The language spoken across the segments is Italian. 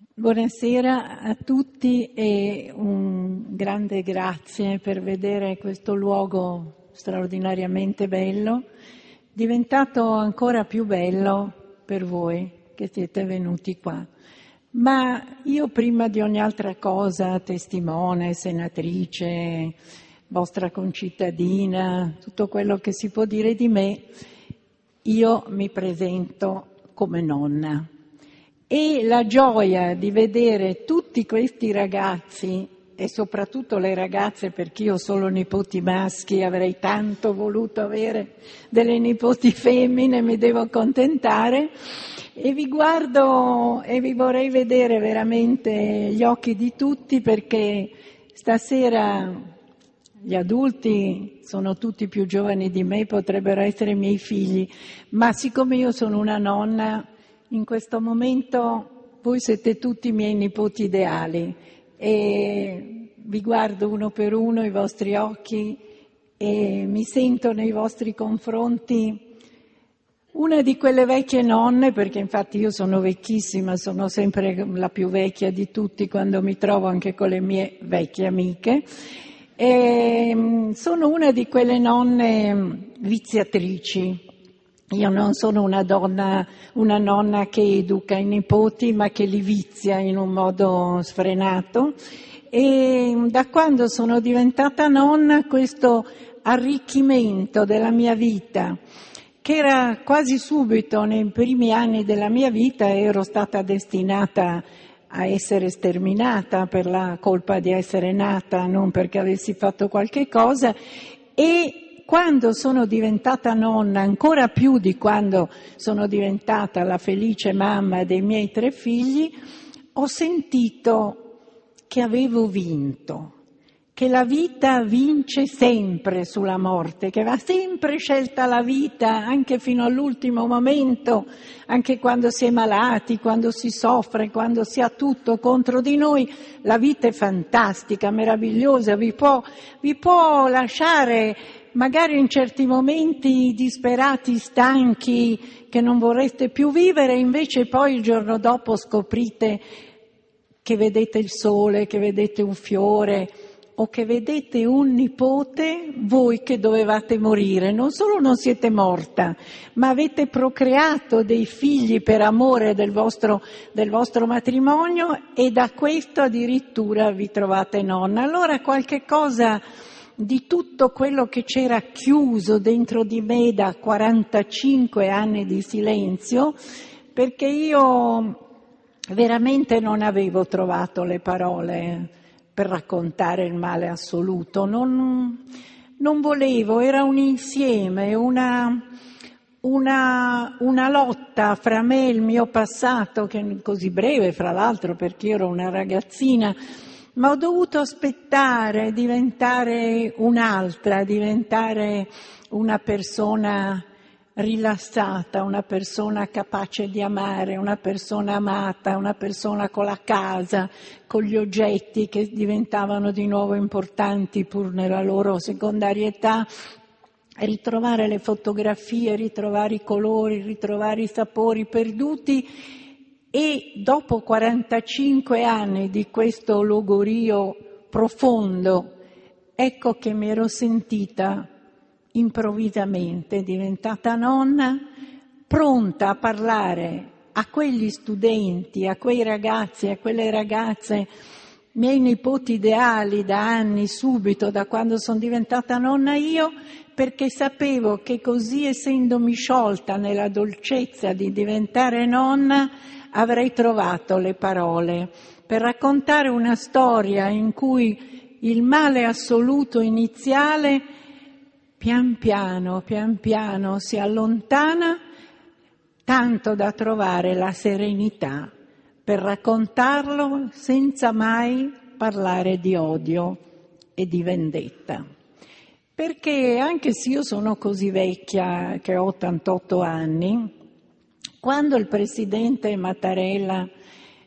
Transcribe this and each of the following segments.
Buonasera a tutti e un grande grazie per vedere questo luogo straordinariamente bello, diventato ancora più bello per voi che siete venuti qua. Ma io prima di ogni altra cosa, testimone, senatrice, vostra concittadina, tutto quello che si può dire di me, io mi presento come nonna e la gioia di vedere tutti questi ragazzi e soprattutto le ragazze, perché io ho solo nipoti maschi, avrei tanto voluto avere delle nipoti femmine, mi devo accontentare, e vi guardo e vi vorrei vedere veramente gli occhi di tutti perché stasera gli adulti sono tutti più giovani di me, potrebbero essere miei figli, ma siccome io sono una nonna, in questo momento voi siete tutti i miei nipoti ideali e vi guardo uno per uno i vostri occhi e mi sento nei vostri confronti una di quelle vecchie nonne, perché infatti io sono vecchissima, sono sempre la più vecchia di tutti quando mi trovo anche con le mie vecchie amiche, e mm, sono una di quelle nonne viziatrici, io non sono una donna, una nonna che educa i nipoti, ma che li vizia in un modo sfrenato. E da quando sono diventata nonna, questo arricchimento della mia vita, che era quasi subito nei primi anni della mia vita, ero stata destinata a essere sterminata per la colpa di essere nata, non perché avessi fatto qualche cosa, e quando sono diventata nonna, ancora più di quando sono diventata la felice mamma dei miei tre figli, ho sentito che avevo vinto, che la vita vince sempre sulla morte, che va sempre scelta la vita anche fino all'ultimo momento, anche quando si è malati, quando si soffre, quando si ha tutto contro di noi, la vita è fantastica, meravigliosa, vi può, vi può lasciare magari in certi momenti disperati, stanchi, che non vorreste più vivere, invece poi il giorno dopo scoprite che vedete il sole, che vedete un fiore o che vedete un nipote, voi che dovevate morire. Non solo non siete morta, ma avete procreato dei figli per amore del vostro, del vostro matrimonio e da questo addirittura vi trovate nonna. Allora qualche cosa di tutto quello che c'era chiuso dentro di me da 45 anni di silenzio, perché io veramente non avevo trovato le parole per raccontare il male assoluto, non, non volevo, era un insieme, una, una, una, lotta fra me e il mio passato, che così breve fra l'altro perché io ero una ragazzina, ma ho dovuto aspettare, diventare un'altra, diventare una persona rilassata, una persona capace di amare, una persona amata, una persona con la casa, con gli oggetti che diventavano di nuovo importanti pur nella loro secondarietà, ritrovare le fotografie, ritrovare i colori, ritrovare i sapori perduti e dopo 45 anni di questo logorio profondo, ecco che mi ero sentita improvvisamente diventata nonna, pronta a parlare a quegli studenti, a quei ragazzi, a quelle ragazze, miei nipoti ideali da anni, subito, da quando sono diventata nonna io, perché sapevo che così essendomi sciolta nella dolcezza di diventare nonna, avrei trovato le parole per raccontare una storia in cui il male assoluto iniziale pian piano, pian piano si allontana tanto da trovare la serenità per raccontarlo senza mai parlare di odio e di vendetta. Perché anche se io sono così vecchia, che ho 88 anni, quando il presidente Mattarella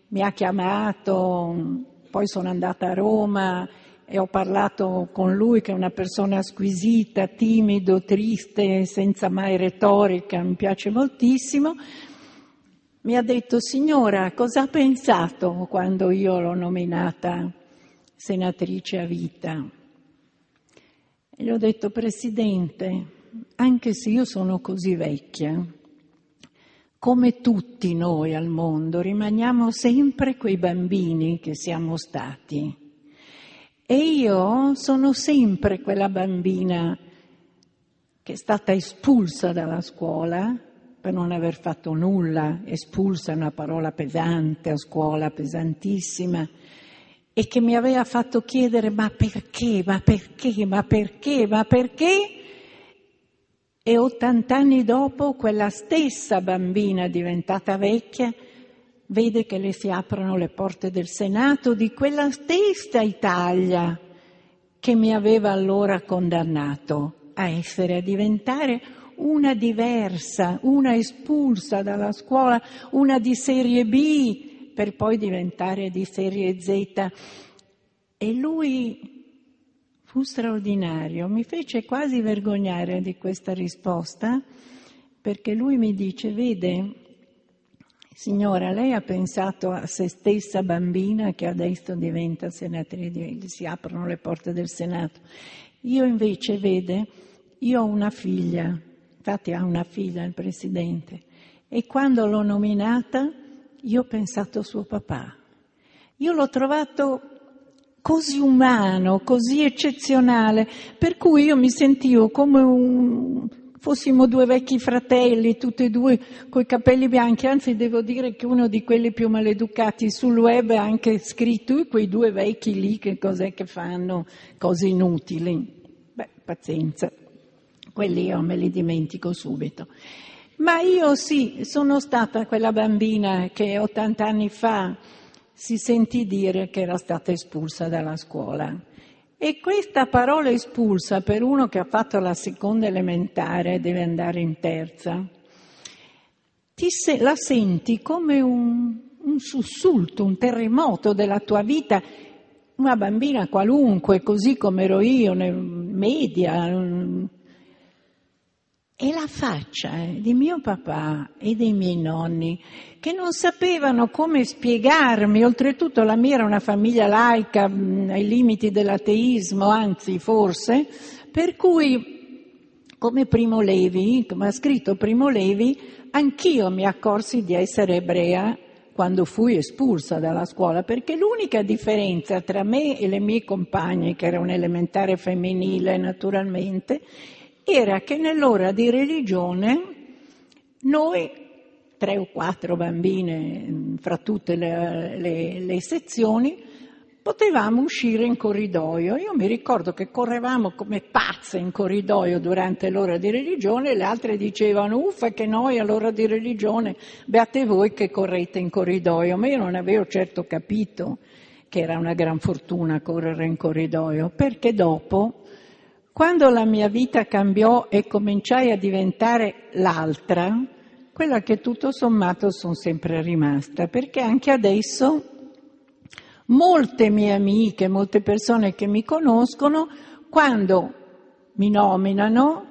mi ha chiamato, poi sono andata a Roma e ho parlato con lui che è una persona squisita, timido, triste, senza mai retorica, mi piace moltissimo, mi ha detto, signora, cosa ha pensato quando io l'ho nominata senatrice a vita? E gli ho detto, Presidente, anche se io sono così vecchia, come tutti noi al mondo, rimaniamo sempre quei bambini che siamo stati. E io sono sempre quella bambina che è stata espulsa dalla scuola per non aver fatto nulla, espulsa è una parola pesante a scuola, pesantissima, e che mi aveva fatto chiedere ma perché, ma perché, ma perché, ma perché? E ottant'anni dopo quella stessa bambina diventata vecchia vede che le si aprono le porte del Senato di quella stessa Italia che mi aveva allora condannato a essere, a diventare una diversa, una espulsa dalla scuola, una di serie B per poi diventare di serie Z. E lui fu straordinario, mi fece quasi vergognare di questa risposta perché lui mi dice, vede, signora, lei ha pensato a se stessa bambina che adesso diventa senatrice, si aprono le porte del Senato. Io invece, vede, io ho una figlia, infatti ha una figlia il Presidente, e quando l'ho nominata io ho pensato a suo papà. Io l'ho trovato così umano, così eccezionale, per cui io mi sentivo come un, fossimo due vecchi fratelli, tutti e due coi capelli bianchi, anzi devo dire che uno di quelli più maleducati sul web ha anche scritto quei due vecchi lì che cos'è che fanno, cose inutili. Beh, pazienza, quelli io me li dimentico subito. Ma io sì, sono stata quella bambina che 80 anni fa si sentì dire che era stata espulsa dalla scuola. E questa parola espulsa per uno che ha fatto la seconda elementare e deve andare in terza, se, la senti come un, un sussulto, un terremoto della tua vita, una bambina qualunque, così come ero io, media, e la faccia eh, di mio papà e dei miei nonni che non sapevano come spiegarmi, oltretutto la mia era una famiglia laica mm, ai limiti dell'ateismo, anzi forse, per cui come Primo Levi, come ha scritto Primo Levi, anch'io mi accorsi di essere ebrea quando fui espulsa dalla scuola, perché l'unica differenza tra me e le mie compagne, che era un elementare femminile naturalmente, era che nell'ora di religione noi, tre o quattro bambine fra tutte le, le, le sezioni, potevamo uscire in corridoio. Io mi ricordo che correvamo come pazze in corridoio durante l'ora di religione e le altre dicevano uffa che noi all'ora di religione, beate voi che correte in corridoio, ma io non avevo certo capito che era una gran fortuna correre in corridoio, perché dopo quando la mia vita cambiò e cominciai a diventare l'altra, quella che tutto sommato sono sempre rimasta, perché anche adesso molte mie amiche, molte persone che mi conoscono, quando mi nominano,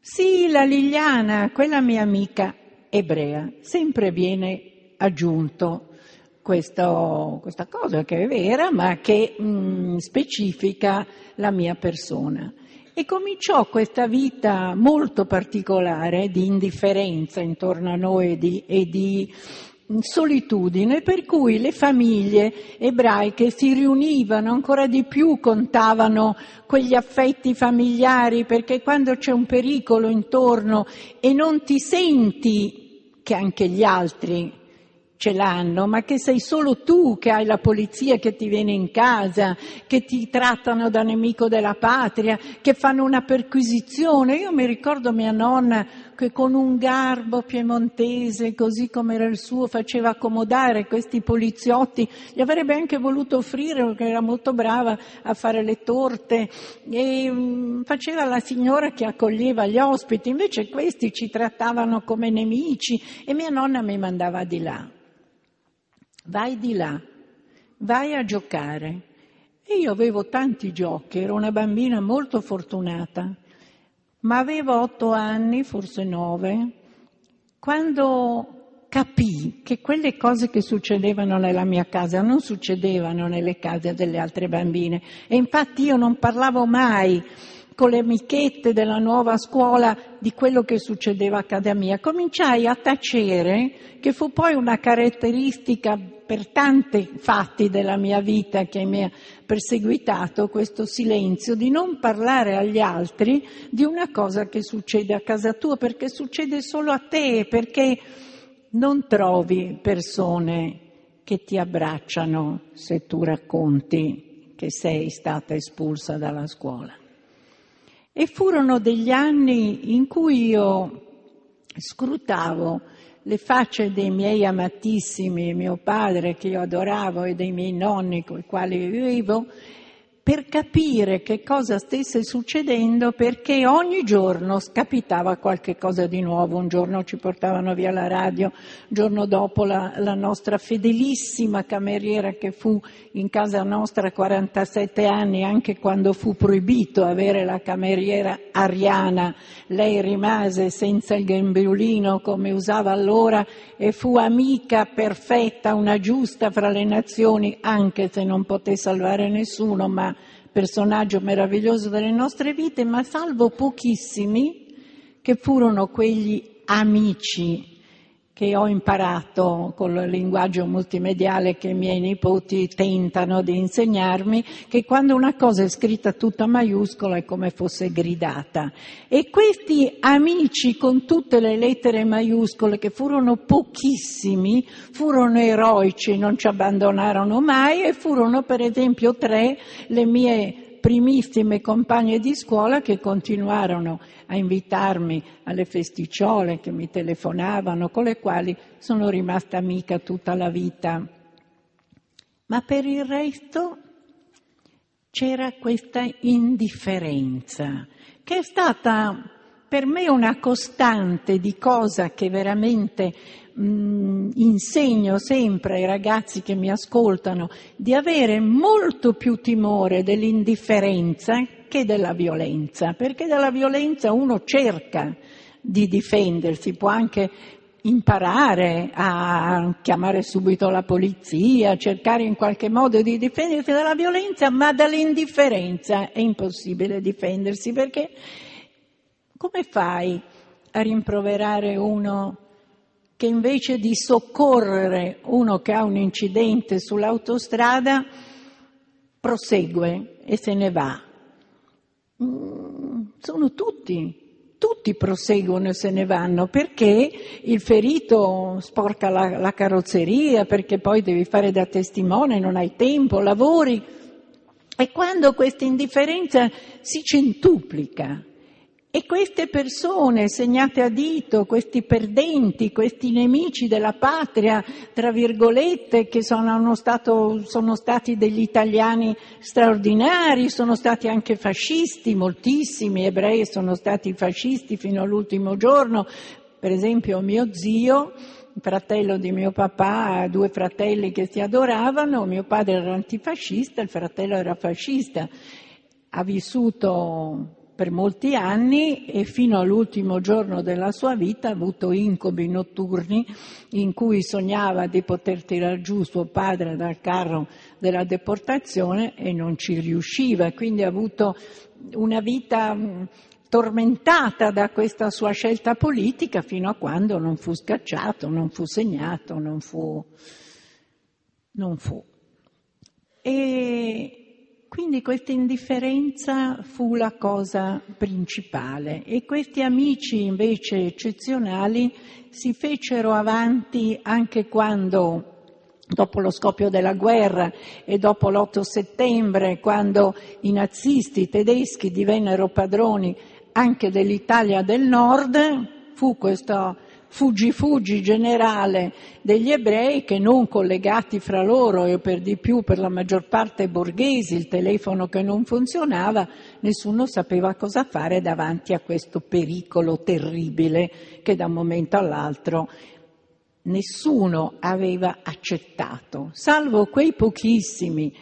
sì, la Liliana, quella mia amica ebrea, sempre viene aggiunto questo, questa cosa che è vera ma che mh, mm, specifica la mia persona. E cominciò questa vita molto particolare di indifferenza intorno a noi e di, e di mm, solitudine per cui le famiglie ebraiche si riunivano ancora di più, contavano quegli affetti familiari perché quando c'è un pericolo intorno e non ti senti che anche gli altri ce l'hanno, ma che sei solo tu che hai la polizia che ti viene in casa, che ti trattano da nemico della patria, che fanno una perquisizione. Io mi ricordo mia nonna che con un garbo piemontese, così come era il suo, faceva accomodare questi poliziotti, gli avrebbe anche voluto offrire, perché era molto brava a fare le torte, e um, faceva la signora che accoglieva gli ospiti, invece questi ci trattavano come nemici e mia nonna mi mandava di là vai di là, vai a giocare. E io avevo tanti giochi, ero una bambina molto fortunata, ma avevo otto anni, forse nove, quando capì che quelle cose che succedevano nella mia casa non succedevano nelle case delle altre bambine e infatti io non parlavo mai con le amichette della nuova scuola di quello che succedeva a casa mia. Cominciai a tacere, che fu poi una caratteristica per tanti fatti della mia vita che mi ha perseguitato, questo silenzio, di non parlare agli altri di una cosa che succede a casa tua, perché succede solo a te, perché non trovi persone che ti abbracciano se tu racconti che sei stata espulsa dalla scuola. E furono degli anni in cui io scrutavo le facce dei miei amatissimi, mio padre che io adoravo e dei miei nonni con i quali vivevo per capire che cosa stesse succedendo perché ogni giorno scapitava qualche cosa di nuovo, un giorno ci portavano via la radio, il giorno dopo la, la nostra fedelissima cameriera che fu in casa nostra 47 anni anche quando fu proibito avere la cameriera ariana, lei rimase senza il grembiulino come usava allora e fu amica perfetta, una giusta fra le nazioni anche se non poté salvare nessuno ma personaggio meraviglioso delle nostre vite, ma salvo pochissimi che furono quegli amici che ho imparato con il linguaggio multimediale che i miei nipoti tentano di insegnarmi, che quando una cosa è scritta tutta maiuscola è come fosse gridata. E questi amici con tutte le lettere maiuscole, che furono pochissimi, furono eroici, non ci abbandonarono mai e furono per esempio tre le mie primissime compagne di scuola che continuarono a invitarmi alle festicciole, che mi telefonavano, con le quali sono rimasta amica tutta la vita. Ma per il resto c'era questa indifferenza che è stata per me una costante di cosa che veramente mh, mm, insegno sempre ai ragazzi che mi ascoltano, di avere molto più timore dell'indifferenza che della violenza, perché dalla violenza uno cerca di difendersi, può anche imparare a chiamare subito la polizia, cercare in qualche modo di difendersi dalla violenza, ma dall'indifferenza è impossibile difendersi perché come fai a rimproverare uno che invece di soccorrere uno che ha un incidente sull'autostrada prosegue e se ne va? Mm, sono tutti, tutti proseguono e se ne vanno perché il ferito sporca la, la, carrozzeria, perché poi devi fare da testimone, non hai tempo, lavori. E quando questa indifferenza si centuplica, e queste persone segnate a dito, questi perdenti, questi nemici della patria, tra virgolette, che sono, stato, sono stati degli italiani straordinari, sono stati anche fascisti, moltissimi ebrei sono stati fascisti fino all'ultimo giorno, per esempio mio zio, fratello di mio papà, due fratelli che si adoravano, mio padre era antifascista, il fratello era fascista, ha vissuto per molti anni e fino all'ultimo giorno della sua vita ha avuto incubi notturni in cui sognava di poter tirar giù suo padre dal carro della deportazione e non ci riusciva, quindi ha avuto una vita mm, tormentata da questa sua scelta politica fino a quando non fu scacciato, non fu segnato, non fu. Non fu. E quindi questa indifferenza fu la cosa principale. E questi amici invece eccezionali si fecero avanti anche quando dopo lo scoppio della guerra e dopo l'8 settembre, quando i nazisti tedeschi divennero padroni anche dell'Italia del Nord, fu questo fuggi-fuggi generale degli ebrei che non collegati fra loro e per di più per la maggior parte borghesi, il telefono che non funzionava, nessuno sapeva cosa fare davanti a questo pericolo terribile che da un momento all'altro nessuno aveva accettato, salvo quei pochissimi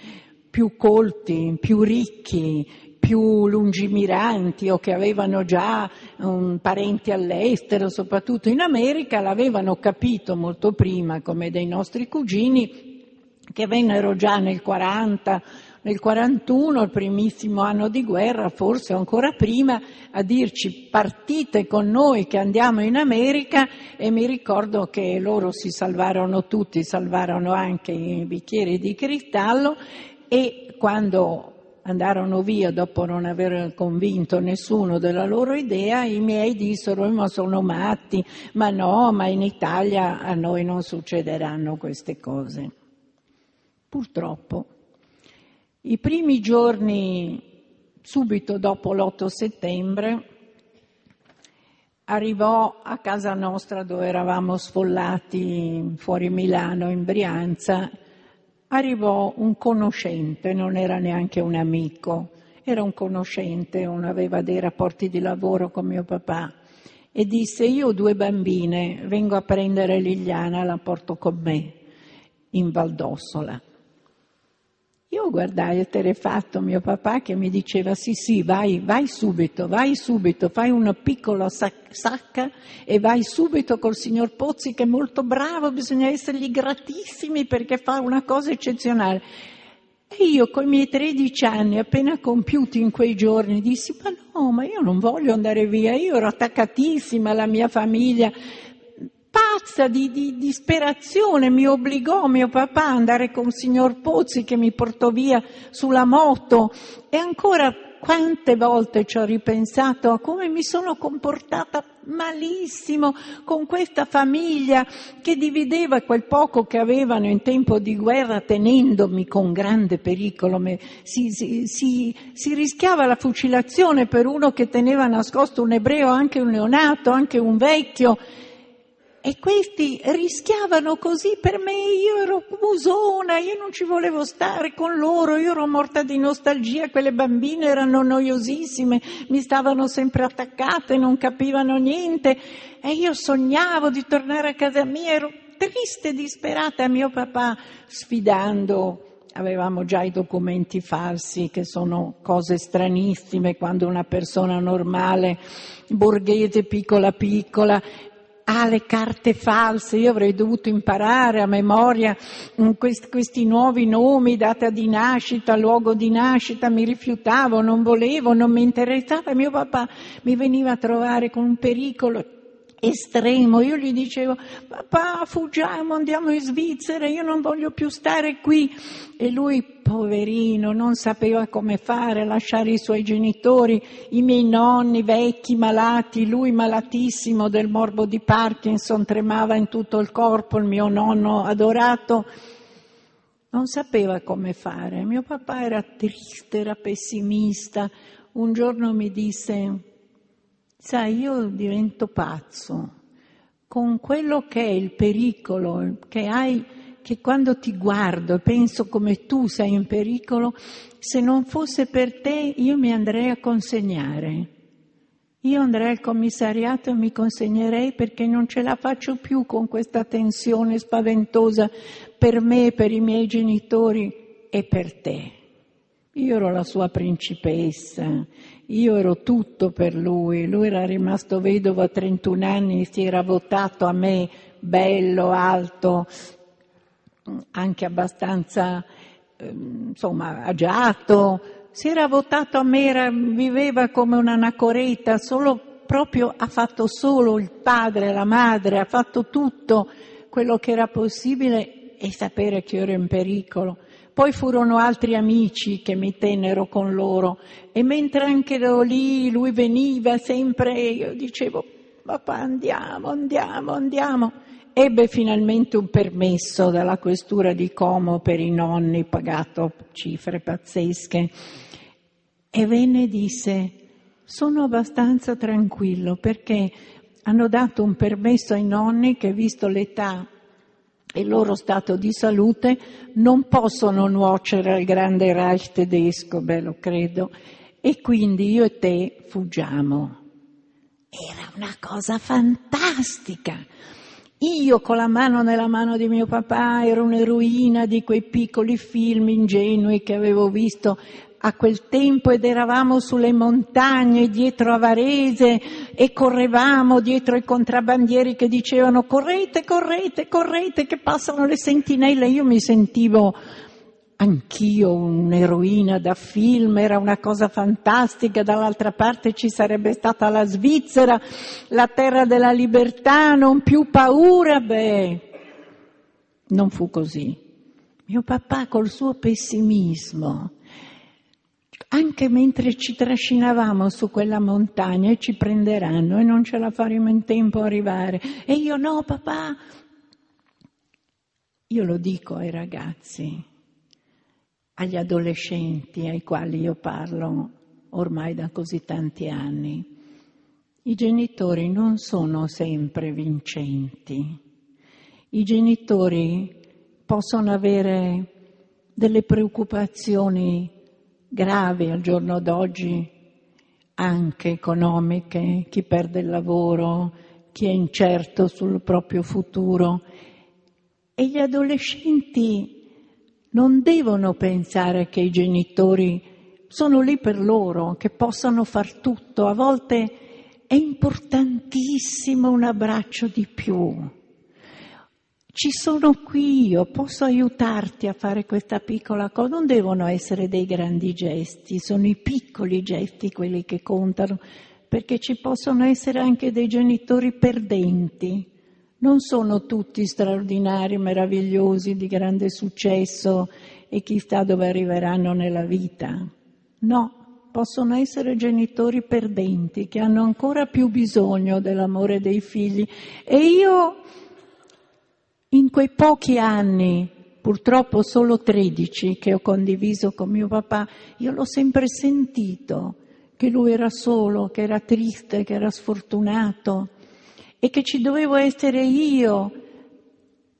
più colti, più ricchi, più lungimiranti o che avevano già um, parenti all'estero, soprattutto in America, l'avevano capito molto prima, come dei nostri cugini, che vennero già nel 40 nel 41, il primissimo anno di guerra, forse ancora prima, a dirci partite con noi che andiamo in America. E mi ricordo che loro si salvarono tutti, salvarono anche i bicchieri di cristallo e quando andarono via dopo non aver convinto nessuno della loro idea, i miei dissero ma sono matti, ma no, ma in Italia a noi non succederanno queste cose. Purtroppo i primi giorni, subito dopo l'8 settembre, arrivò a casa nostra dove eravamo sfollati fuori Milano, in Brianza, arrivò un conoscente, non era neanche un amico, era un conoscente, aveva dei rapporti di lavoro con mio papà e disse io ho due bambine, vengo a prendere Liliana, la porto con me in Valdossola. Io guardai eterefatto mio papà che mi diceva sì sì vai, vai subito, vai subito, fai una piccola sacca e vai subito col signor Pozzi che è molto bravo, bisogna essergli gratissimi perché fa una cosa eccezionale. E io con i miei 13 anni appena compiuti in quei giorni dissi ma no, ma io non voglio andare via, io ero attaccatissima alla mia famiglia, pazza di, di disperazione mi obbligò mio papà ad andare con signor Pozzi che mi portò via sulla moto e ancora quante volte ci ho ripensato a come mi sono comportata malissimo con questa famiglia che divideva quel poco che avevano in tempo di guerra tenendomi con grande pericolo. Si, si, si, si rischiava la fucilazione per uno che teneva nascosto un ebreo, anche un neonato, anche un vecchio e questi rischiavano così per me, io ero musona, io non ci volevo stare con loro, io ero morta di nostalgia, quelle bambine erano noiosissime, mi stavano sempre attaccate, non capivano niente. E io sognavo di tornare a casa mia, ero triste, disperata, mio papà sfidando avevamo già i documenti falsi, che sono cose stranissime quando una persona normale, borghese, piccola piccola, ha le carte false, io avrei dovuto imparare a memoria mm, questi, questi nuovi nomi, data di nascita, luogo di nascita, mi rifiutavo, non volevo, non mi interessava, mio papà mi veniva a trovare con un pericolo estremo. Io gli dicevo, papà, fuggiamo, andiamo in Svizzera, io non voglio più stare qui. E lui, poverino, non sapeva come fare, lasciare i suoi genitori, i miei nonni vecchi, malati, lui malatissimo del morbo di Parkinson, tremava in tutto il corpo, il mio nonno adorato. Non sapeva come fare. Mio papà era triste, era pessimista. Un giorno mi disse, Sai, io divento pazzo con quello che è il pericolo che hai, che quando ti guardo e penso come tu sei in pericolo, se non fosse per te io mi andrei a consegnare. Io andrei al commissariato e mi consegnerei perché non ce la faccio più con questa tensione spaventosa per me, per i miei genitori e per te. Io ero la sua principessa, io ero tutto per lui, lui era rimasto vedovo a 31 anni, si era votato a me bello, alto, anche abbastanza ehm, insomma agiato, si era votato a me, era, viveva come un'anacoreta, solo proprio ha fatto solo il padre, la madre, ha fatto tutto quello che era possibile e sapere che io ero in pericolo. Poi furono altri amici che mi tennero con loro e mentre anche ero lì lui veniva sempre e io dicevo papà andiamo, andiamo, andiamo. Ebbe finalmente un permesso dalla questura di Como per i nonni, pagato cifre pazzesche, e venne e disse sono abbastanza tranquillo perché hanno dato un permesso ai nonni che visto l'età il loro stato di salute non possono nuocere al grande Reich tedesco, beh lo credo, e quindi io e te fuggiamo. Era una cosa fantastica. Io con la mano nella mano di mio papà ero un'eroina di quei piccoli film ingenui che avevo visto a quel tempo ed eravamo sulle montagne dietro a Varese e correvamo dietro i contrabbandieri che dicevano correte, correte, correte che passano le sentinelle. Io mi sentivo anch'io un'eroina da film, era una cosa fantastica, dall'altra parte ci sarebbe stata la Svizzera, la terra della libertà, non più paura, beh, non fu così. Mio papà col suo pessimismo, anche mentre ci trascinavamo su quella montagna e ci prenderanno e non ce la faremo in tempo a arrivare. E io no, papà. Io lo dico ai ragazzi, agli adolescenti ai quali io parlo ormai da così tanti anni. I genitori non sono sempre vincenti. I genitori possono avere delle preoccupazioni gravi al giorno d'oggi, anche economiche, chi perde il lavoro, chi è incerto sul proprio futuro. E gli adolescenti non devono pensare che i genitori sono lì per loro, che possano far tutto. A volte è importantissimo un abbraccio di più. Ci sono qui io, posso aiutarti a fare questa piccola cosa. Non devono essere dei grandi gesti, sono i piccoli gesti quelli che contano, perché ci possono essere anche dei genitori perdenti non sono tutti straordinari, meravigliosi, di grande successo e chissà dove arriveranno nella vita. No, possono essere genitori perdenti che hanno ancora più bisogno dell'amore dei figli. E io in quei pochi anni, purtroppo solo 13 che ho condiviso con mio papà, io l'ho sempre sentito che lui era solo, che era triste, che era sfortunato e che ci dovevo essere io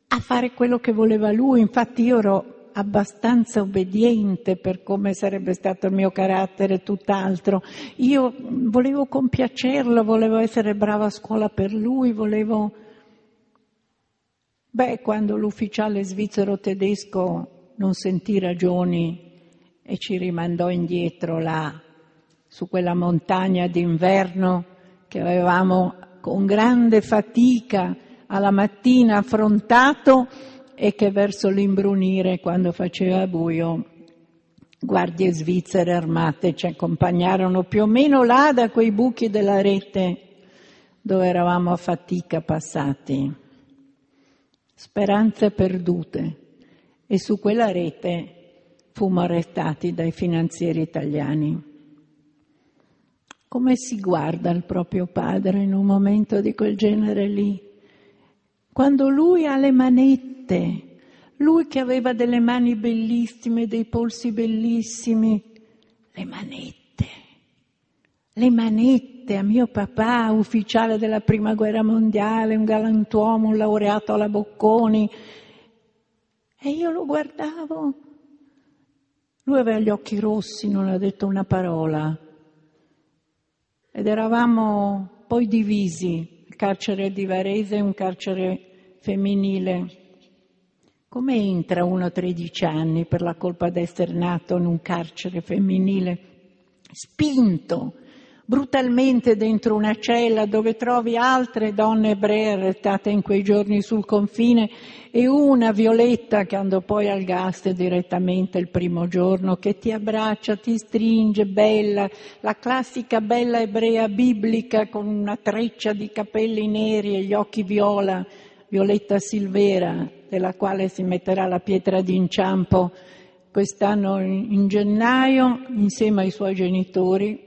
a fare quello che voleva lui. Infatti io ero abbastanza obbediente per come sarebbe stato il mio carattere, tutt'altro. Io volevo compiacerlo, volevo essere brava a scuola per lui, volevo... Beh, quando l'ufficiale svizzero tedesco non sentì ragioni e ci rimandò indietro là, su quella montagna d'inverno che avevamo con grande fatica alla mattina affrontato e che verso l'imbrunire, quando faceva buio, guardie svizzere armate ci accompagnarono più o meno là da quei buchi della rete dove eravamo a fatica passati. Speranze perdute e su quella rete fummo arrestati dai finanzieri italiani. Come si guarda il proprio padre in un momento di quel genere lì? Quando lui ha le manette, lui che aveva delle mani bellissime, dei polsi bellissimi, le manette, le manette a mio papà, ufficiale della prima guerra mondiale, un galantuomo, un laureato alla Bocconi. E io lo guardavo. Lui aveva gli occhi rossi, non ha detto una parola ed eravamo poi divisi, il carcere di Varese è un carcere femminile. Come entra uno a 13 anni per la colpa d'essere nato in un carcere femminile? Spinto brutalmente dentro una cella dove trovi altre donne ebree arrestate in quei giorni sul confine e una Violetta che andò poi al gas direttamente il primo giorno, che ti abbraccia, ti stringe, bella, la classica bella ebrea biblica con una treccia di capelli neri e gli occhi viola, Violetta Silvera, della quale si metterà la pietra d'inciampo quest'anno in gennaio insieme ai suoi genitori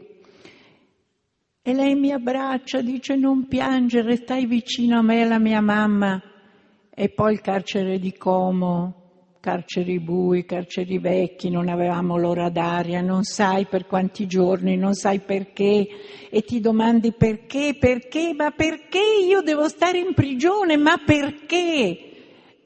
e lei mi abbraccia, dice non piangere, stai vicino a me, la mia mamma. E poi il carcere di Como, carceri bui, carceri vecchi, non avevamo l'ora d'aria, non sai per quanti giorni, non sai perché e ti domandi perché, perché, ma perché io devo stare in prigione, ma perché?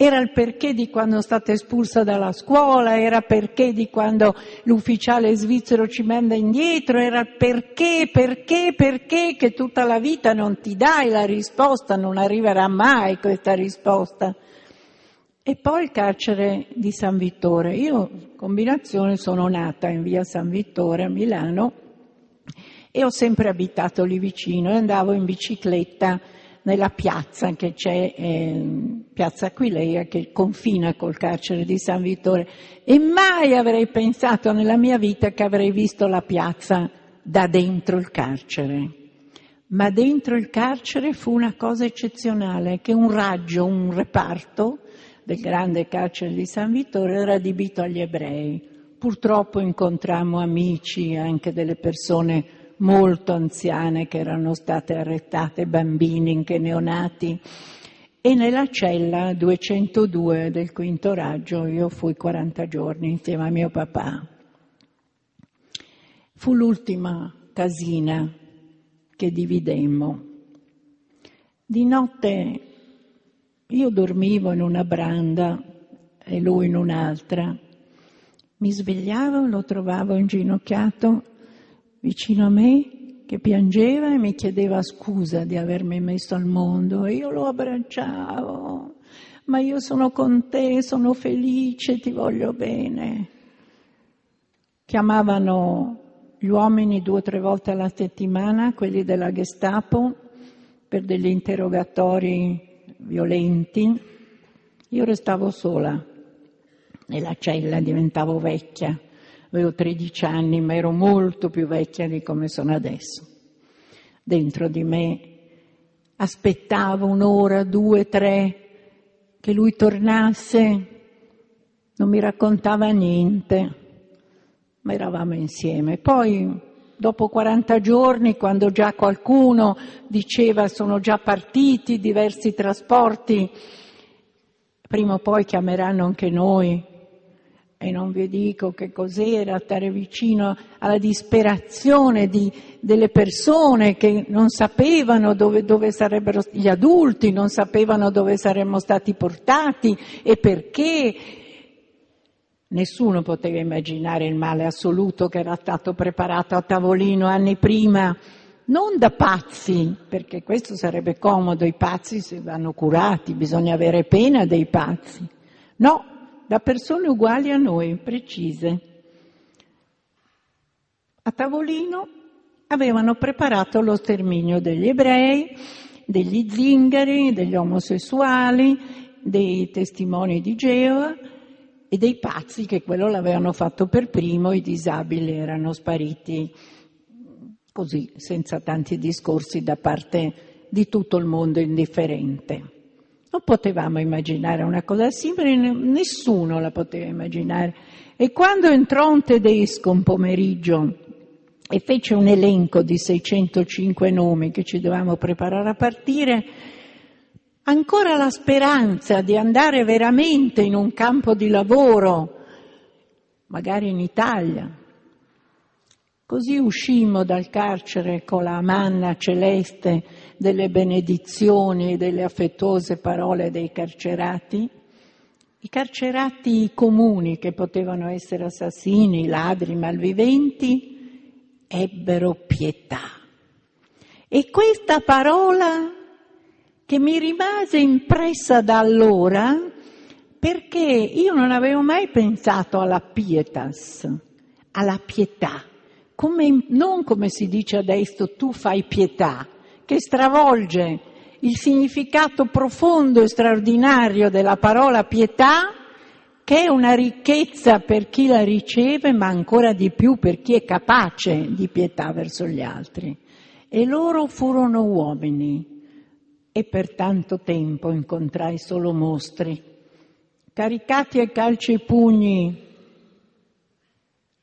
Era il perché di quando è stata espulsa dalla scuola, era il perché di quando l'ufficiale svizzero ci manda indietro, era il perché, perché, perché che tutta la vita non ti dai la risposta, non arriverà mai questa risposta. E poi il carcere di San Vittore. Io, combinazione, sono nata in via San Vittore a Milano e ho sempre abitato lì vicino e andavo in bicicletta nella piazza che c'è, eh, piazza Aquileia, che confina col carcere di San Vittore. E mai avrei pensato nella mia vita che avrei visto la piazza da dentro il carcere. Ma dentro il carcere fu una cosa eccezionale, che un raggio, un reparto del grande carcere di San Vittore era adibito agli ebrei. Purtroppo incontrammo amici, anche delle persone molto anziane che erano state arrestate, bambini, anche neonati. E nella cella 202 del quinto raggio io fui 40 giorni insieme a mio papà. Fu l'ultima casina che dividemmo. Di notte io dormivo in una branda e lui in un'altra. Mi svegliavo, lo trovavo inginocchiato vicino a me che piangeva e mi chiedeva scusa di avermi messo al mondo e io lo abbracciavo. Ma io sono con te, sono felice, ti voglio bene. Chiamavano gli uomini due o tre volte alla settimana, quelli della Gestapo, per degli interrogatori violenti. Io restavo sola nella cella, diventavo vecchia avevo 13 anni, ma ero molto più vecchia di come sono adesso. Dentro di me aspettavo un'ora, due, tre, che lui tornasse, non mi raccontava niente, ma eravamo insieme. Poi, dopo 40 giorni, quando già qualcuno diceva sono già partiti diversi trasporti, prima o poi chiameranno anche noi, e non vi dico che cos'era stare vicino alla disperazione di, delle persone che non sapevano dove, dove sarebbero gli adulti, non sapevano dove saremmo stati portati e perché. Nessuno poteva immaginare il male assoluto che era stato preparato a tavolino anni prima, non da pazzi, perché questo sarebbe comodo, i pazzi vanno curati, bisogna avere pena dei pazzi. No, da persone uguali a noi, precise. A tavolino avevano preparato lo sterminio degli ebrei, degli zingari, degli omosessuali, dei testimoni di Geova e dei pazzi che quello l'avevano fatto per primo, i disabili erano spariti così, senza tanti discorsi da parte di tutto il mondo indifferente. Non potevamo immaginare una cosa simile, nessuno la poteva immaginare. E quando entrò un tedesco un pomeriggio e fece un elenco di 605 nomi che ci dovevamo preparare a partire, ancora la speranza di andare veramente in un campo di lavoro, magari in Italia. Così uscimmo dal carcere con la manna celeste delle benedizioni e delle affettuose parole dei carcerati, i carcerati comuni che potevano essere assassini, ladri, malviventi, ebbero pietà. E questa parola che mi rimase impressa da allora, perché io non avevo mai pensato alla pietas, alla pietà, come, non come si dice adesso tu fai pietà, che stravolge il significato profondo e straordinario della parola pietà, che è una ricchezza per chi la riceve, ma ancora di più per chi è capace di pietà verso gli altri. E loro furono uomini e per tanto tempo incontrai solo mostri, caricati a calci e pugni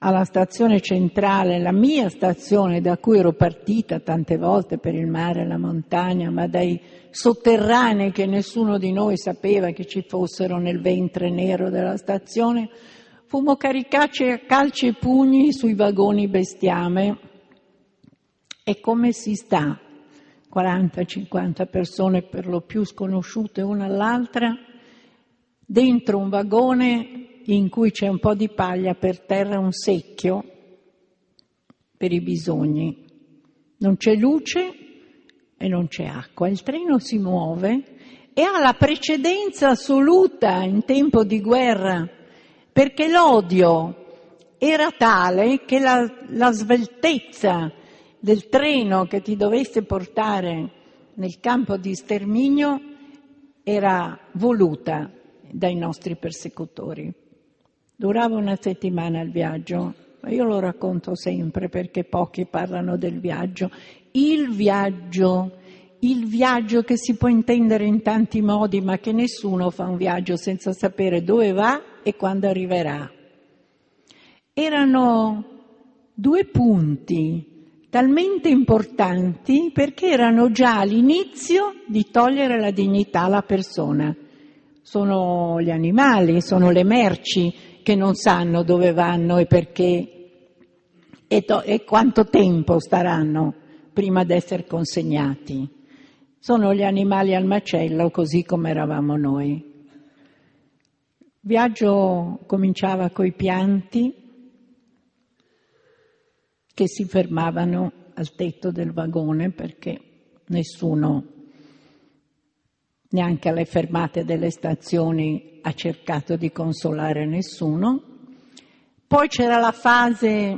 alla stazione centrale, la mia stazione da cui ero partita tante volte per il mare e la montagna, ma dai sotterranei che nessuno di noi sapeva che ci fossero nel ventre nero della stazione, fummo caricati a calci e pugni sui vagoni bestiame. E come si sta? 40-50 persone per lo più sconosciute una all'altra, dentro un vagone in cui c'è un po' di paglia per terra, un secchio per i bisogni. Non c'è luce e non c'è acqua. Il treno si muove e ha la precedenza assoluta in tempo di guerra, perché l'odio era tale che la, la sveltezza del treno che ti dovesse portare nel campo di sterminio era voluta dai nostri persecutori. Durava una settimana il viaggio, ma io lo racconto sempre perché pochi parlano del viaggio. Il viaggio, il viaggio che si può intendere in tanti modi, ma che nessuno fa un viaggio senza sapere dove va e quando arriverà. Erano due punti talmente importanti perché erano già l'inizio di togliere la dignità alla persona. Sono gli animali, sono le merci che non sanno dove vanno e perché e, to- e quanto tempo staranno prima di essere consegnati. Sono gli animali al macello così come eravamo noi. Il viaggio cominciava coi pianti, che si fermavano al tetto del vagone perché nessuno, neanche alle fermate delle stazioni, ha cercato di consolare nessuno. Poi c'era la fase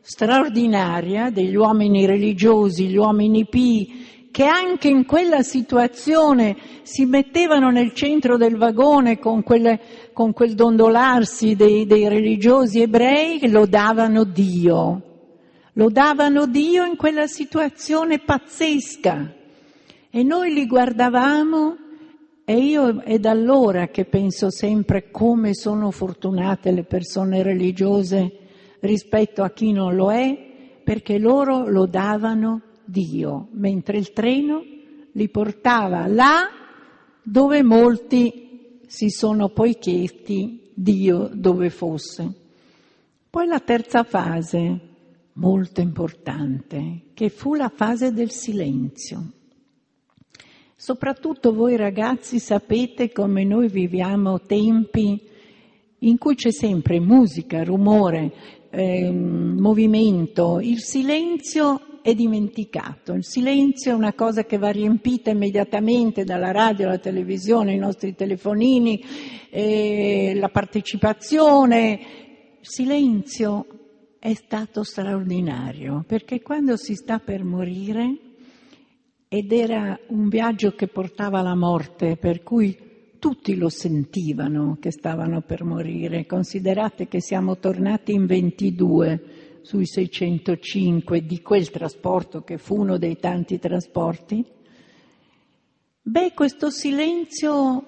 straordinaria degli uomini religiosi, gli uomini pii, che anche in quella situazione si mettevano nel centro del vagone con, quelle, con quel dondolarsi dei, dei religiosi ebrei lodavano Dio. Lodavano Dio in quella situazione pazzesca e noi li guardavamo e io è da allora che penso sempre come sono fortunate le persone religiose rispetto a chi non lo è, perché loro lodavano Dio, mentre il treno li portava là dove molti si sono poi chiesti Dio dove fosse. Poi la terza fase, molto importante, che fu la fase del silenzio. Soprattutto voi ragazzi sapete come noi viviamo tempi in cui c'è sempre musica, rumore, eh, movimento, il silenzio è dimenticato, il silenzio è una cosa che va riempita immediatamente dalla radio, alla televisione, i nostri telefonini, eh, la partecipazione, il silenzio è stato straordinario perché quando si sta per morire ed era un viaggio che portava alla morte, per cui tutti lo sentivano che stavano per morire. Considerate che siamo tornati in 22 sui 605 di quel trasporto che fu uno dei tanti trasporti. Beh, questo silenzio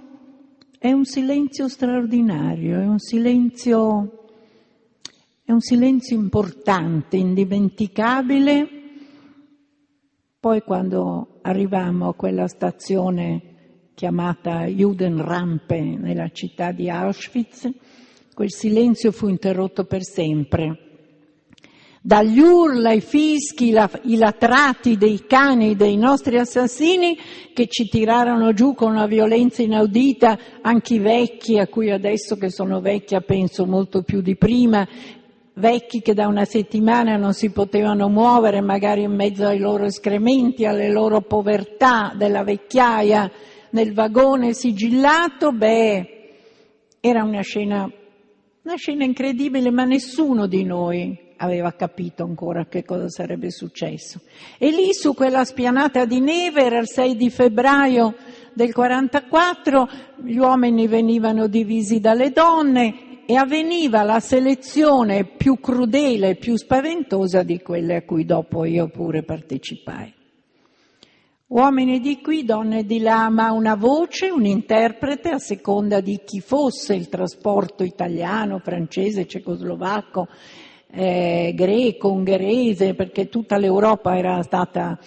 è un silenzio straordinario, è un silenzio è un silenzio importante, indimenticabile. Poi quando arrivammo a quella stazione chiamata Judenrampe nella città di Auschwitz, quel silenzio fu interrotto per sempre. Dagli urla, i fischi, la, i latrati dei cani dei nostri assassini che ci tirarono giù con una violenza inaudita, anche i vecchi, a cui adesso che sono vecchia penso molto più di prima, vecchi che da una settimana non si potevano muovere, magari in mezzo ai loro escrementi, alle loro povertà della vecchiaia nel vagone sigillato, beh, era una scena, una scena incredibile, ma nessuno di noi aveva capito ancora che cosa sarebbe successo. E lì su quella spianata di neve, era il 6 di febbraio del 44, gli uomini venivano divisi dalle donne, e avveniva la selezione più crudele e più spaventosa di quelle a cui dopo io pure partecipai. Uomini di qui, donne di là, ma una voce, un interprete a seconda di chi fosse il trasporto italiano, francese, cecoslovacco, eh, greco, ungherese, perché tutta l'Europa era stata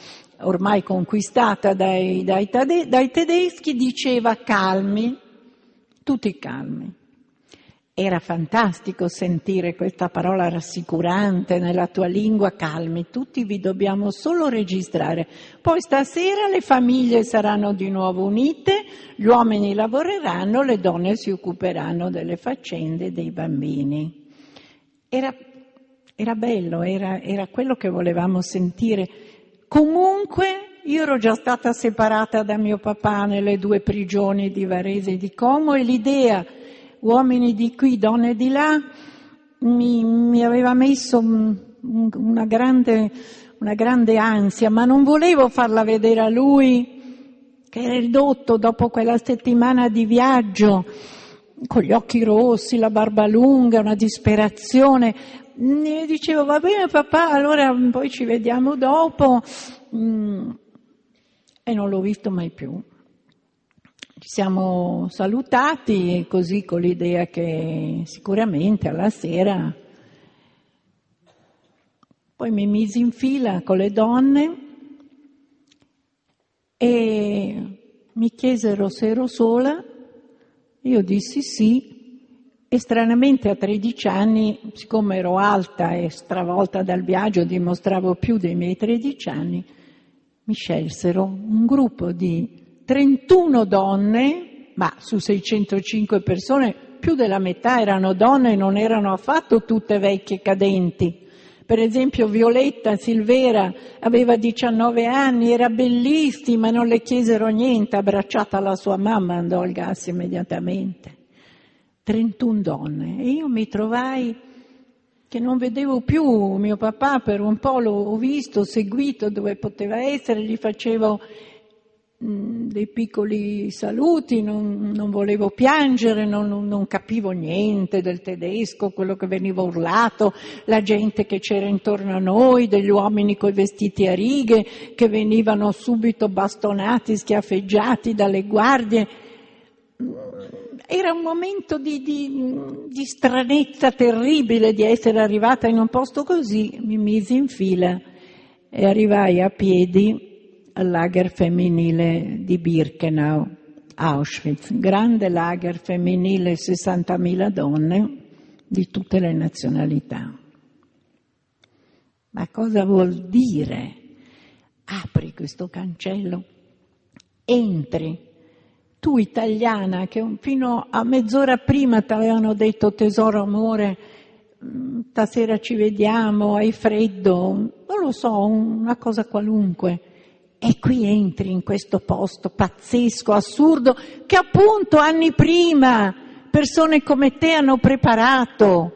ormai conquistata dai, dai, dai tedeschi, diceva calmi, tutti calmi. Era fantastico sentire questa parola rassicurante nella tua lingua, calmi, tutti vi dobbiamo solo registrare. Poi stasera le famiglie saranno di nuovo unite, gli uomini lavoreranno, le donne si occuperanno delle faccende dei bambini. Era, era bello, era, era quello che volevamo sentire. Comunque io ero già stata separata da mio papà nelle due prigioni di Varese e di Como e l'idea uomini di qui, donne di là, mi, mi aveva messo una grande, una grande ansia, ma non volevo farla vedere a lui che era ridotto dopo quella settimana di viaggio, con gli occhi rossi, la barba lunga, una disperazione. E dicevo, va bene papà, allora poi ci vediamo dopo. Mm, e non l'ho visto mai più. Ci siamo salutati così con l'idea che sicuramente alla sera poi mi misi in fila con le donne e mi chiesero se ero sola, io dissi sì. E stranamente a 13 anni, siccome ero alta e stravolta dal viaggio, dimostravo più dei miei 13 anni, mi scelsero un gruppo di 31 donne, ma su 605 persone più della metà erano donne e non erano affatto tutte vecchie cadenti. Per esempio Violetta Silvera aveva 19 anni, era bellissima, non le chiesero niente, abbracciata alla sua mamma andò al gas immediatamente. 31 donne e io mi trovai che non vedevo più mio papà per un po', l'ho visto, seguito dove poteva essere, gli facevo dei piccoli saluti, non, non volevo piangere, non, non, capivo niente del tedesco, quello che veniva urlato, la gente che c'era intorno a noi, degli uomini coi vestiti a righe che venivano subito bastonati, schiaffeggiati dalle guardie. Mm, era un momento di, di, di stranezza terribile di essere arrivata in un posto così, mi misi in fila e arrivai a piedi al lager femminile di Birkenau, Auschwitz, grande lager femminile, 60.000 donne di tutte le nazionalità. Ma cosa vuol dire? Apri questo cancello, entri. Tu italiana che fino a mezz'ora prima ti avevano detto tesoro amore, mm, stasera ci vediamo, hai freddo, non lo so, una cosa qualunque e qui entri in questo posto pazzesco, assurdo, che appunto anni prima persone come te hanno preparato.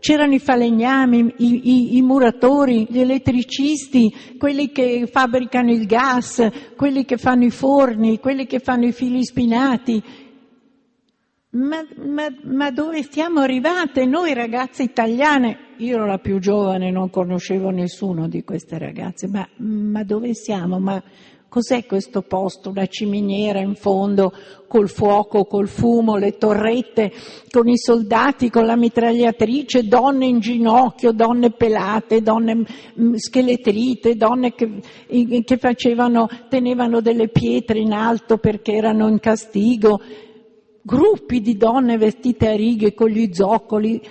C'erano i falegnami, i, i, i, muratori, gli elettricisti, quelli che fabbricano il gas, quelli che fanno i forni, quelli che fanno i fili spinati. Ma, ma, ma dove siamo arrivate noi ragazze italiane? Io ero la più giovane, non conoscevo nessuno di queste ragazze, ma, ma dove siamo? Ma cos'è questo posto? Una ciminiera in fondo, col fuoco, col fumo, le torrette, con i soldati, con la mitragliatrice, donne in ginocchio, donne pelate, donne mm, scheletrite, donne che, che facevano, tenevano delle pietre in alto perché erano in castigo, gruppi di donne vestite a righe con gli zoccoli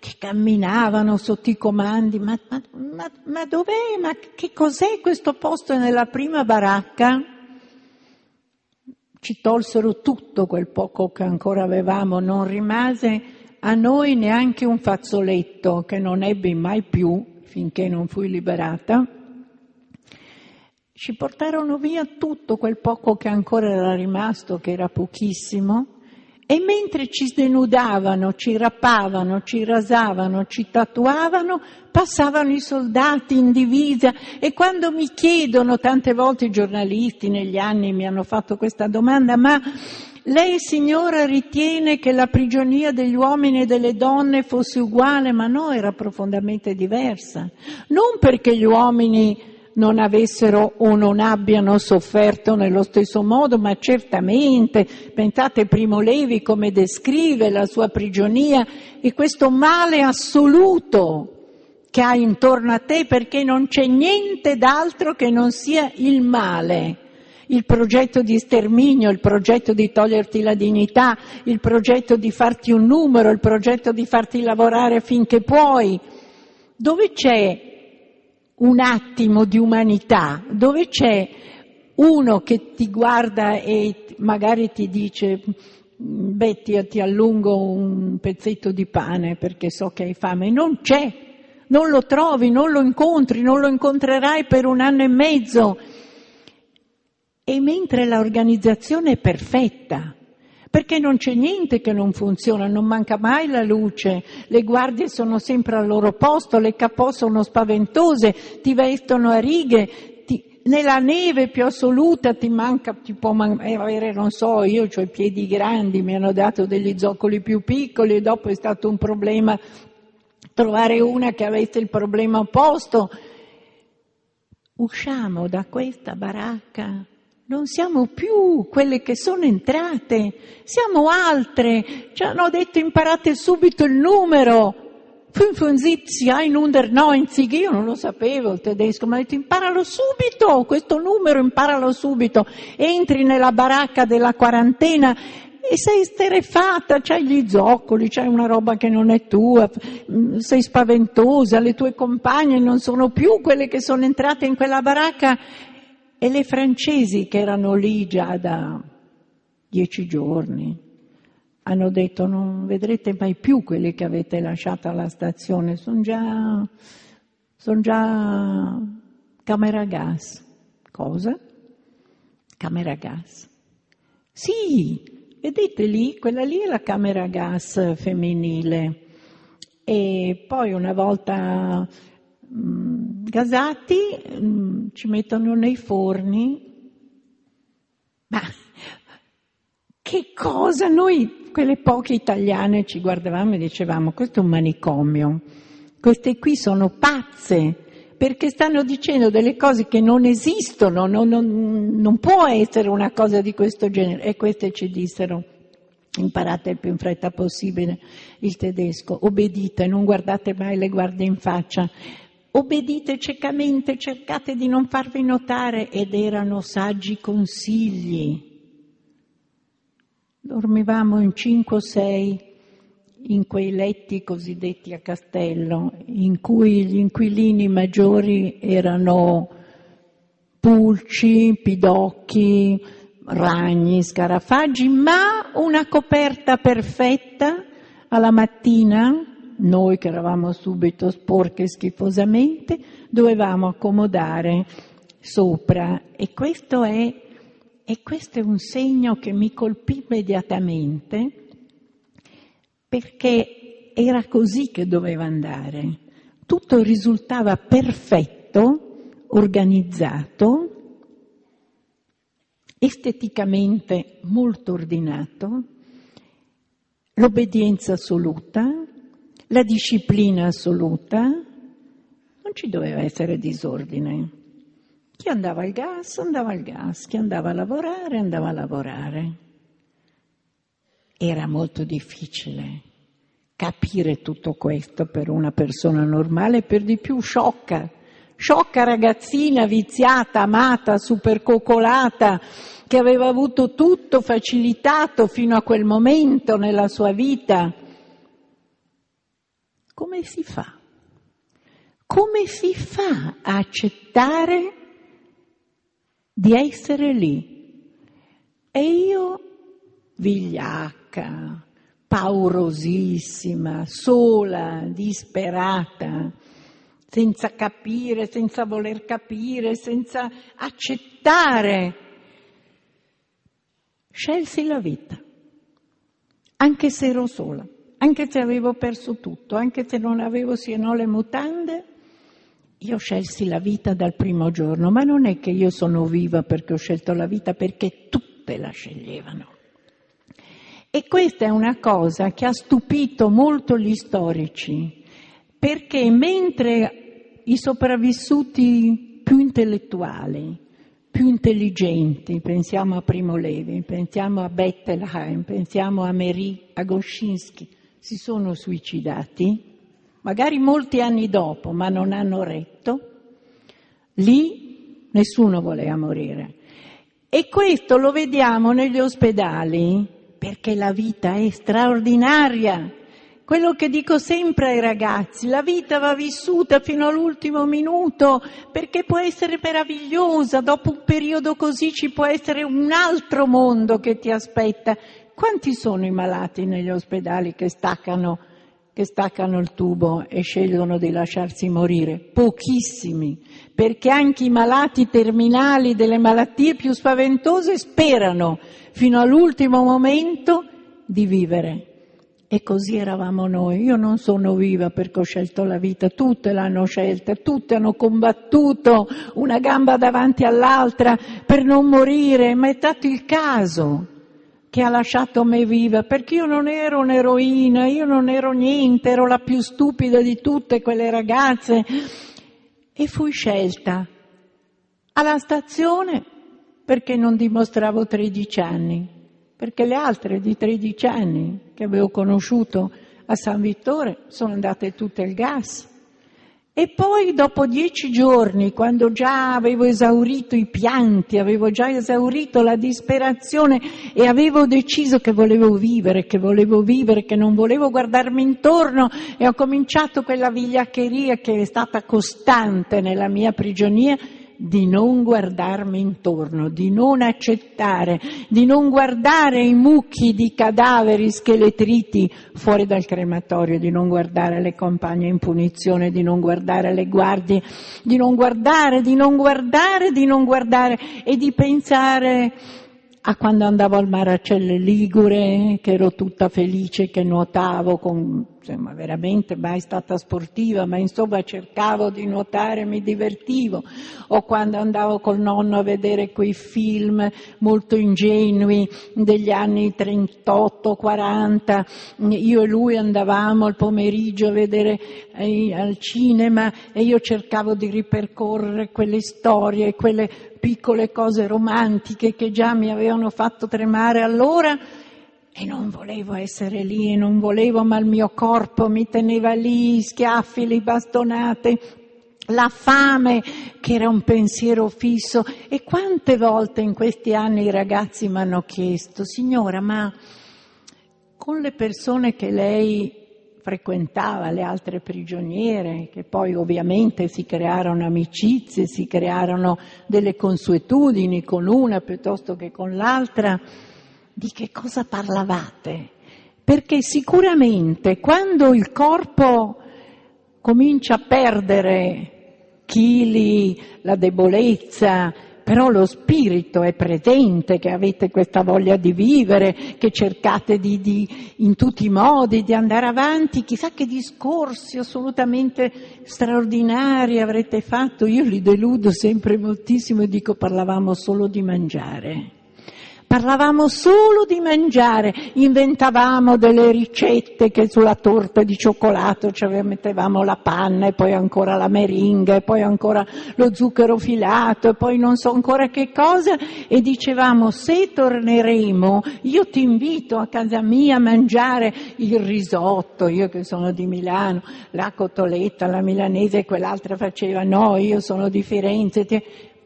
che camminavano sotto i comandi, ma, ma, ma, ma dov'è? Ma che cos'è questo posto nella prima baracca? Ci tolsero tutto quel poco che ancora avevamo, non rimase a noi neanche un fazzoletto che non ebbi mai più finché non fui liberata. Ci portarono via tutto quel poco che ancora era rimasto, che era pochissimo, e mentre ci denudavano, ci rappavano, ci rasavano, ci tatuavano, passavano i soldati in divisa e quando mi chiedono, tante volte i giornalisti negli anni mi hanno fatto questa domanda, ma lei signora ritiene che la prigionia degli uomini e delle donne fosse uguale? Ma no, era profondamente diversa. Non perché gli uomini non avessero o non abbiano sofferto nello stesso modo, ma certamente, pensate Primo Levi come descrive la sua prigionia e questo male assoluto che hai intorno a te perché non c'è niente d'altro che non sia il male. il progetto di sterminio, il progetto di toglierti la dignità, il progetto di farti un numero, il progetto di farti lavorare finché puoi. Dove c'è un attimo di umanità, dove c'è uno che ti guarda e magari ti dice beh ti, ti allungo un pezzetto di pane perché so che hai fame, non c'è, non lo trovi, non lo incontri, non lo incontrerai per un anno e mezzo. E mentre l'organizzazione è perfetta, perché non c'è niente che non funziona, non manca mai la luce, le guardie sono sempre al loro posto, le capò sono spaventose, ti vestono a righe, ti, nella neve più assoluta ti manca, ti può man- eh, avere, non so, io ho i piedi grandi, mi hanno dato degli zoccoli più piccoli e dopo è stato un problema trovare una che avesse il problema opposto. Usciamo da questa baracca, non siamo più quelle che sono entrate, siamo altre. Ci hanno detto imparate subito il numero. 75, 190, io non lo sapevo il tedesco, ma ha detto imparalo subito, questo numero imparalo subito. Entri nella baracca della quarantena e sei sterefata, c'hai gli zoccoli, c'hai una roba che non è tua, mm, sei spaventosa, le tue compagne non sono più quelle che sono entrate in quella baracca e le francesi che erano lì già da dieci giorni hanno detto non vedrete mai più quelli che avete lasciato alla stazione, sono già, sono già camera gas. Cosa? Camera gas. Sì, Vedete lì, quella lì è la camera gas femminile. E poi una volta mh, mm, gasati mm, ci mettono nei forni. Ma che cosa? Noi, quelle poche italiane, ci guardavamo e dicevamo, questo è un manicomio, queste qui sono pazze, perché stanno dicendo delle cose che non esistono, non, non, non può essere una cosa di questo genere. E queste ci dissero, imparate il più in fretta possibile il tedesco, obbedite, non guardate mai le guardie in faccia, obbedite ciecamente, cercate di non farvi notare ed erano saggi consigli. Dormivamo in cinque o sei in quei letti cosiddetti a castello, in cui gli inquilini maggiori erano pulci, pidocchi, ragni, scarafaggi, ma una coperta perfetta alla mattina, noi che eravamo subito sporche schifosamente, dovevamo accomodare sopra e questo è, e questo è un segno che mi colpì immediatamente perché era così che doveva andare. Tutto risultava perfetto, organizzato, esteticamente molto ordinato, l'obbedienza assoluta, la disciplina assoluta, non ci doveva essere disordine. Chi andava al gas andava al gas, chi andava a lavorare andava a lavorare era molto difficile capire tutto questo per una persona normale, per di più sciocca, sciocca ragazzina viziata, amata, supercoccolata, che aveva avuto tutto facilitato fino a quel momento nella sua vita. Come si fa? Come si fa a accettare di essere lì? E io, vigliacca, paurosissima, sola, disperata, senza capire, senza voler capire, senza accettare. Scelsi la vita, anche se ero sola, anche se avevo perso tutto, anche se non avevo se no le mutande, io scelsi la vita dal primo giorno, ma non è che io sono viva perché ho scelto la vita, perché tutte la sceglievano. E questa è una cosa che ha stupito molto gli storici, perché mentre i sopravvissuti più intellettuali, più intelligenti, pensiamo a Primo Levi, pensiamo a Bettelheim, pensiamo a Mary, a Goscinski, si sono suicidati, magari molti anni dopo, ma non hanno retto, lì nessuno voleva morire. E questo lo vediamo negli ospedali perché la vita è straordinaria. Quello che dico sempre ai ragazzi, la vita va vissuta fino all'ultimo minuto perché può essere meravigliosa, dopo un periodo così ci può essere un altro mondo che ti aspetta. Quanti sono i malati negli ospedali che staccano, che staccano il tubo e scelgono di lasciarsi morire? Pochissimi, perché anche i malati terminali delle malattie più spaventose sperano fino all'ultimo momento di vivere e così eravamo noi. Io non sono viva perché ho scelto la vita, tutte l'hanno scelta, tutte hanno combattuto una gamba davanti all'altra per non morire, ma è stato il caso che ha lasciato me viva, perché io non ero un'eroina, io non ero niente, ero la più stupida di tutte quelle ragazze e fui scelta alla stazione perché non dimostravo 13 anni perché le altre di 13 anni che avevo conosciuto a San Vittore sono andate tutte al gas. E poi dopo dieci giorni, quando già avevo esaurito i pianti, avevo già esaurito la disperazione e avevo deciso che volevo vivere, che volevo vivere, che non volevo guardarmi intorno e ho cominciato quella vigliaccheria che è stata costante nella mia prigionia, di non guardarmi intorno, di non accettare, di non guardare i mucchi di cadaveri scheletriti fuori dal crematorio, di non guardare le compagne in punizione, di non guardare le guardie, di non guardare, di non guardare, di non guardare e di pensare a quando andavo al Maracelle Ligure, che ero tutta felice, che nuotavo con, insomma, veramente mai stata sportiva, ma insomma cercavo di nuotare, mi divertivo, o quando andavo col nonno a vedere quei film molto ingenui degli anni 38-40, io e lui andavamo al pomeriggio a vedere eh, al cinema e io cercavo di ripercorrere quelle storie, quelle piccole cose romantiche che già mi avevano fatto tremare. Allora e non volevo essere lì e non volevo, ma il mio corpo mi teneva lì, schiaffi, le bastonate, la fame che era un pensiero fisso. E quante volte in questi anni i ragazzi mi hanno chiesto, signora, ma con le persone che lei frequentava le altre prigioniere, che poi ovviamente si crearono amicizie, si crearono delle consuetudini con una piuttosto che con l'altra, di che cosa parlavate? Perché sicuramente quando il corpo comincia a perdere chili, la debolezza, però lo spirito è presente, che avete questa voglia di vivere, che cercate di, di, in tutti i modi di andare avanti, chissà che discorsi assolutamente straordinari avrete fatto, io li deludo sempre moltissimo e dico parlavamo solo di mangiare. Parlavamo solo di mangiare, inventavamo delle ricette che sulla torta di cioccolato cioè mettevamo la panna e poi ancora la meringa e poi ancora lo zucchero filato e poi non so ancora che cosa e dicevamo se torneremo io ti invito a casa mia a mangiare il risotto, io che sono di Milano, la cotoletta, la milanese e quell'altra faceva no, io sono di Firenze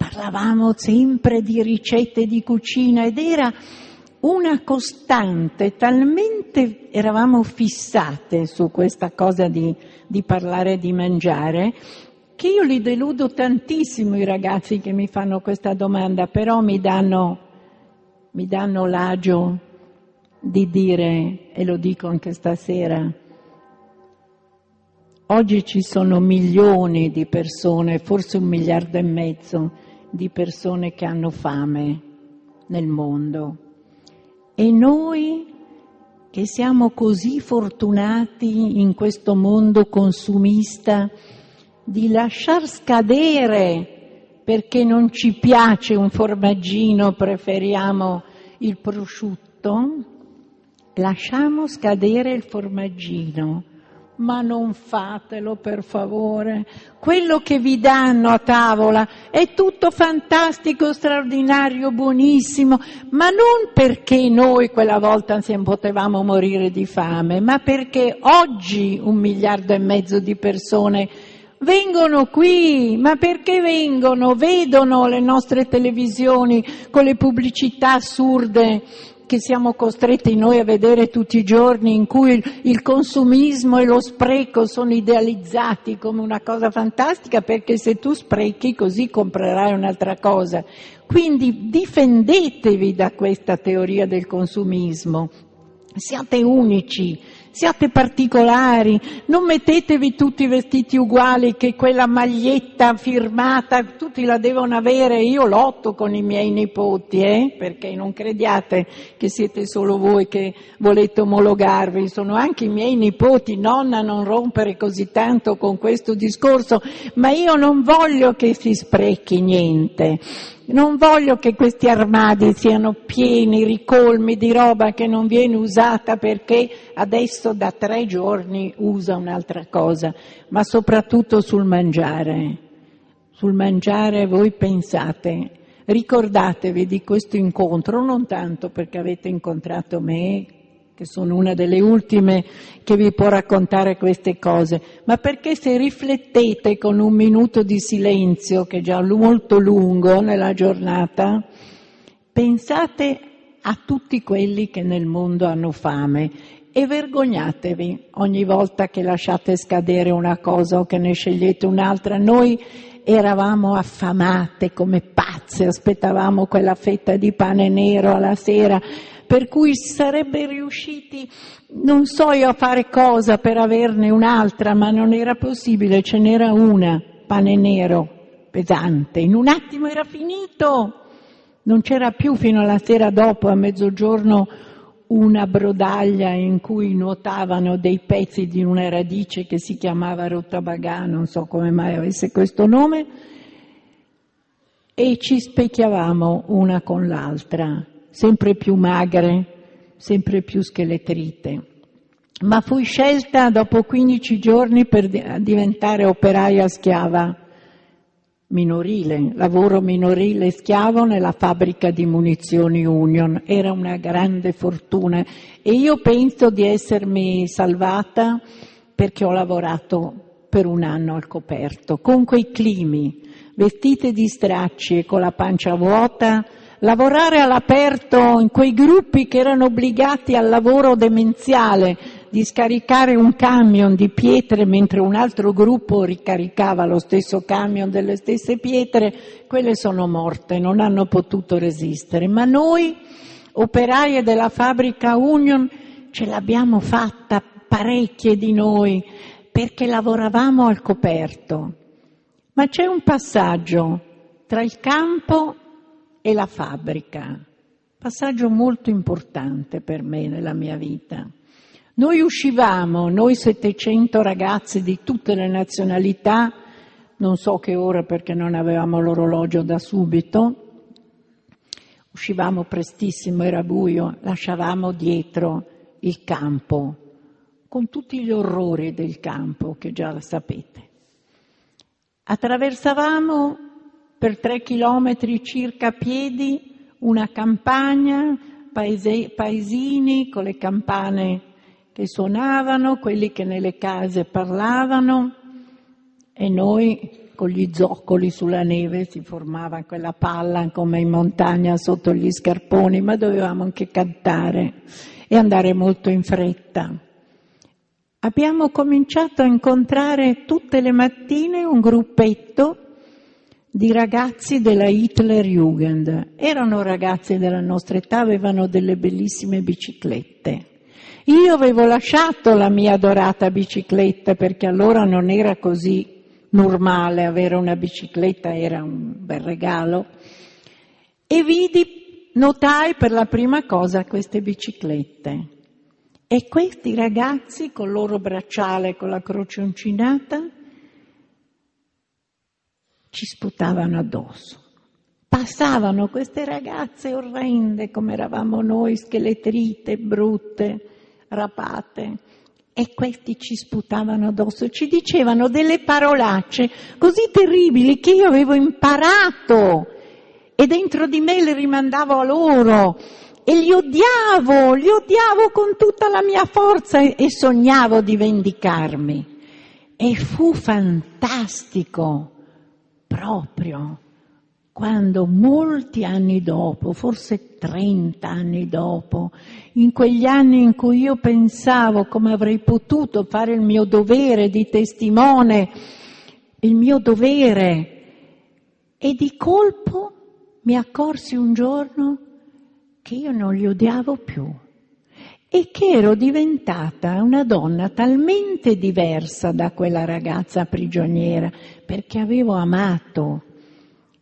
parlavamo sempre di ricette di cucina ed era una costante, talmente eravamo fissate su questa cosa di, di parlare di mangiare, che io li deludo tantissimo i ragazzi che mi fanno questa domanda, però mi danno, mi danno l'agio di dire, e lo dico anche stasera, oggi ci sono milioni di persone, forse un miliardo e mezzo, di persone che hanno fame nel mondo. E noi che siamo così fortunati in questo mondo consumista di lasciar scadere perché non ci piace un formaggino, preferiamo il prosciutto, lasciamo scadere il formaggino ma non fatelo per favore. Quello che vi danno a tavola è tutto fantastico, straordinario, buonissimo, ma non perché noi quella volta potevamo morire di fame, ma perché oggi un miliardo e mezzo di persone vengono qui, ma perché vengono? Vedono le nostre televisioni con le pubblicità assurde che siamo costretti noi a vedere tutti i giorni, in cui il consumismo e lo spreco sono idealizzati come una cosa fantastica, perché se tu sprechi così comprerai un'altra cosa. Quindi difendetevi da questa teoria del consumismo, siate unici, siate particolari, non mettetevi tutti i vestiti uguali che quella maglietta firmata, tutti la devono avere, io lotto con i miei nipoti, eh? perché non crediate che siete solo voi che volete omologarvi, sono anche i miei nipoti, nonna non rompere così tanto con questo discorso, ma io non voglio che si sprechi niente. Non voglio che questi armadi siano pieni, ricolmi di roba che non viene usata perché adesso da tre giorni usa un'altra cosa, ma soprattutto sul mangiare. Sul mangiare voi pensate, ricordatevi di questo incontro, non tanto perché avete incontrato me, che sono una delle ultime che vi può raccontare queste cose, ma perché se riflettete con un minuto di silenzio, che è già molto lungo nella giornata, pensate a tutti quelli che nel mondo hanno fame e vergognatevi ogni volta che lasciate scadere una cosa o che ne scegliete un'altra. Noi eravamo affamate come pazze, aspettavamo quella fetta di pane nero alla sera per cui sarebbe riusciti, non so io a fare cosa per averne un'altra, ma non era possibile, ce n'era una, pane nero, pesante, in un attimo era finito, non c'era più fino alla sera dopo, a mezzogiorno, una brodaglia in cui nuotavano dei pezzi di una radice che si chiamava rotabagà, non so come mai avesse questo nome, e ci specchiavamo una con l'altra sempre più magre, sempre più scheletrite. Ma fui scelta dopo 15 giorni per diventare operaia schiava minorile, lavoro minorile schiavo nella fabbrica di munizioni Union. Era una grande fortuna e io penso di essermi salvata perché ho lavorato per un anno al coperto, con quei climi, vestite di stracci e con la pancia vuota, lavorare all'aperto in quei gruppi che erano obbligati al lavoro demenziale di scaricare un camion di pietre mentre un altro gruppo ricaricava lo stesso camion delle stesse pietre, quelle sono morte, non hanno potuto resistere. Ma noi, operaie della fabbrica Union, ce l'abbiamo fatta parecchie di noi perché lavoravamo al coperto. Ma c'è un passaggio tra il campo e la fabbrica. Passaggio molto importante per me nella mia vita. Noi uscivamo, noi 700 ragazzi di tutte le nazionalità, non so che ora perché non avevamo l'orologio da subito, uscivamo prestissimo, era buio, lasciavamo dietro il campo, con tutti gli orrori del campo che già sapete. Attraversavamo per tre chilometri circa a piedi una campagna, paese, paesini con le campane che suonavano, quelli che nelle case parlavano e noi con gli zoccoli sulla neve si formava quella palla come in montagna sotto gli scarponi, ma dovevamo anche cantare e andare molto in fretta. Abbiamo cominciato a incontrare tutte le mattine un gruppetto di ragazzi della Hitlerjugend. Erano ragazzi della nostra età, avevano delle bellissime biciclette. Io avevo lasciato la mia adorata bicicletta perché allora non era così normale avere una bicicletta, era un bel regalo. E vidi, notai per la prima cosa queste biciclette. E questi ragazzi con il loro bracciale con la croce uncinata ci sputavano addosso. Passavano queste ragazze orrende come eravamo noi, scheletrite, brutte, rapate, e questi ci sputavano addosso, ci dicevano delle parolacce così terribili che io avevo imparato e dentro di me le rimandavo a loro e li odiavo, li odiavo con tutta la mia forza e sognavo di vendicarmi. E fu fantastico proprio quando molti anni dopo, forse 30 anni dopo, in quegli anni in cui io pensavo come avrei potuto fare il mio dovere di testimone, il mio dovere, e di colpo mi accorsi un giorno che io non li odiavo più e che ero diventata una donna talmente diversa da quella ragazza prigioniera perché avevo amato,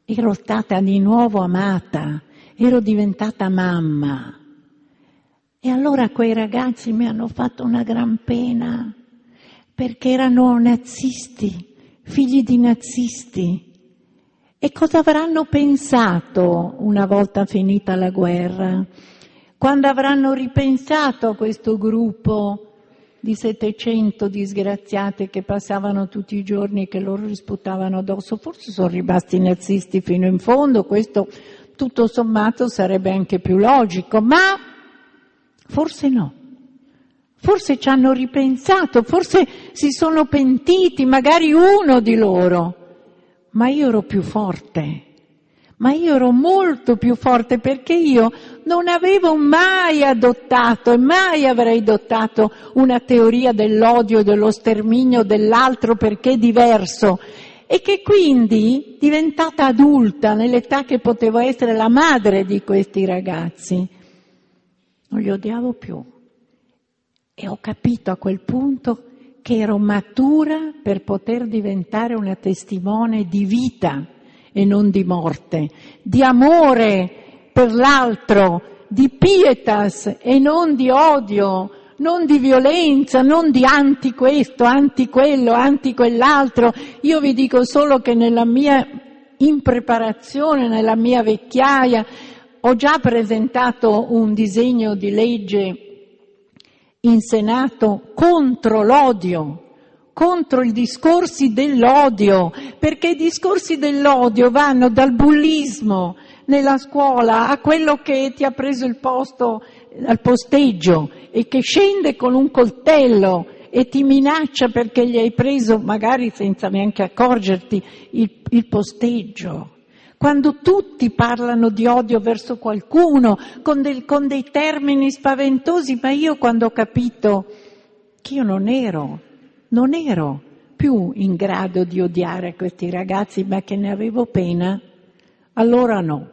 ero stata di nuovo amata, ero diventata mamma. E allora quei ragazzi mi hanno fatto una gran pena perché erano nazisti, figli di nazisti. E cosa avranno pensato una volta finita la guerra? Quando avranno ripensato a questo gruppo di 700 disgraziate che passavano tutti i giorni e che loro risputavano addosso, forse sono rimasti nazisti fino in fondo, questo tutto sommato sarebbe anche più logico, ma forse no. Forse ci hanno ripensato, forse si sono pentiti, magari uno di loro. Ma io ero più forte, ma io ero molto più forte perché io non avevo mai adottato e mai avrei adottato una teoria dell'odio dello sterminio dell'altro perché diverso e che quindi, diventata adulta, nell'età che potevo essere la madre di questi ragazzi, non li odiavo più. E ho capito a quel punto che ero matura per poter diventare una testimone di vita e non di morte, di amore per l'altro, di pietas e non di odio, non di violenza, non di anti questo, anti quello, anti quell'altro. Io vi dico solo che nella mia impreparazione, nella mia vecchiaia, ho già presentato un disegno di legge in Senato contro l'odio, contro i discorsi dell'odio, perché i discorsi dell'odio vanno dal bullismo nella scuola a quello che ti ha preso il posto al posteggio e che scende con un coltello e ti minaccia perché gli hai preso, magari senza neanche accorgerti, il, il posteggio. Quando tutti parlano di odio verso qualcuno, con, del, con dei termini spaventosi, ma io quando ho capito che io non ero, non ero più in grado di odiare questi ragazzi, ma che ne avevo pena, allora no.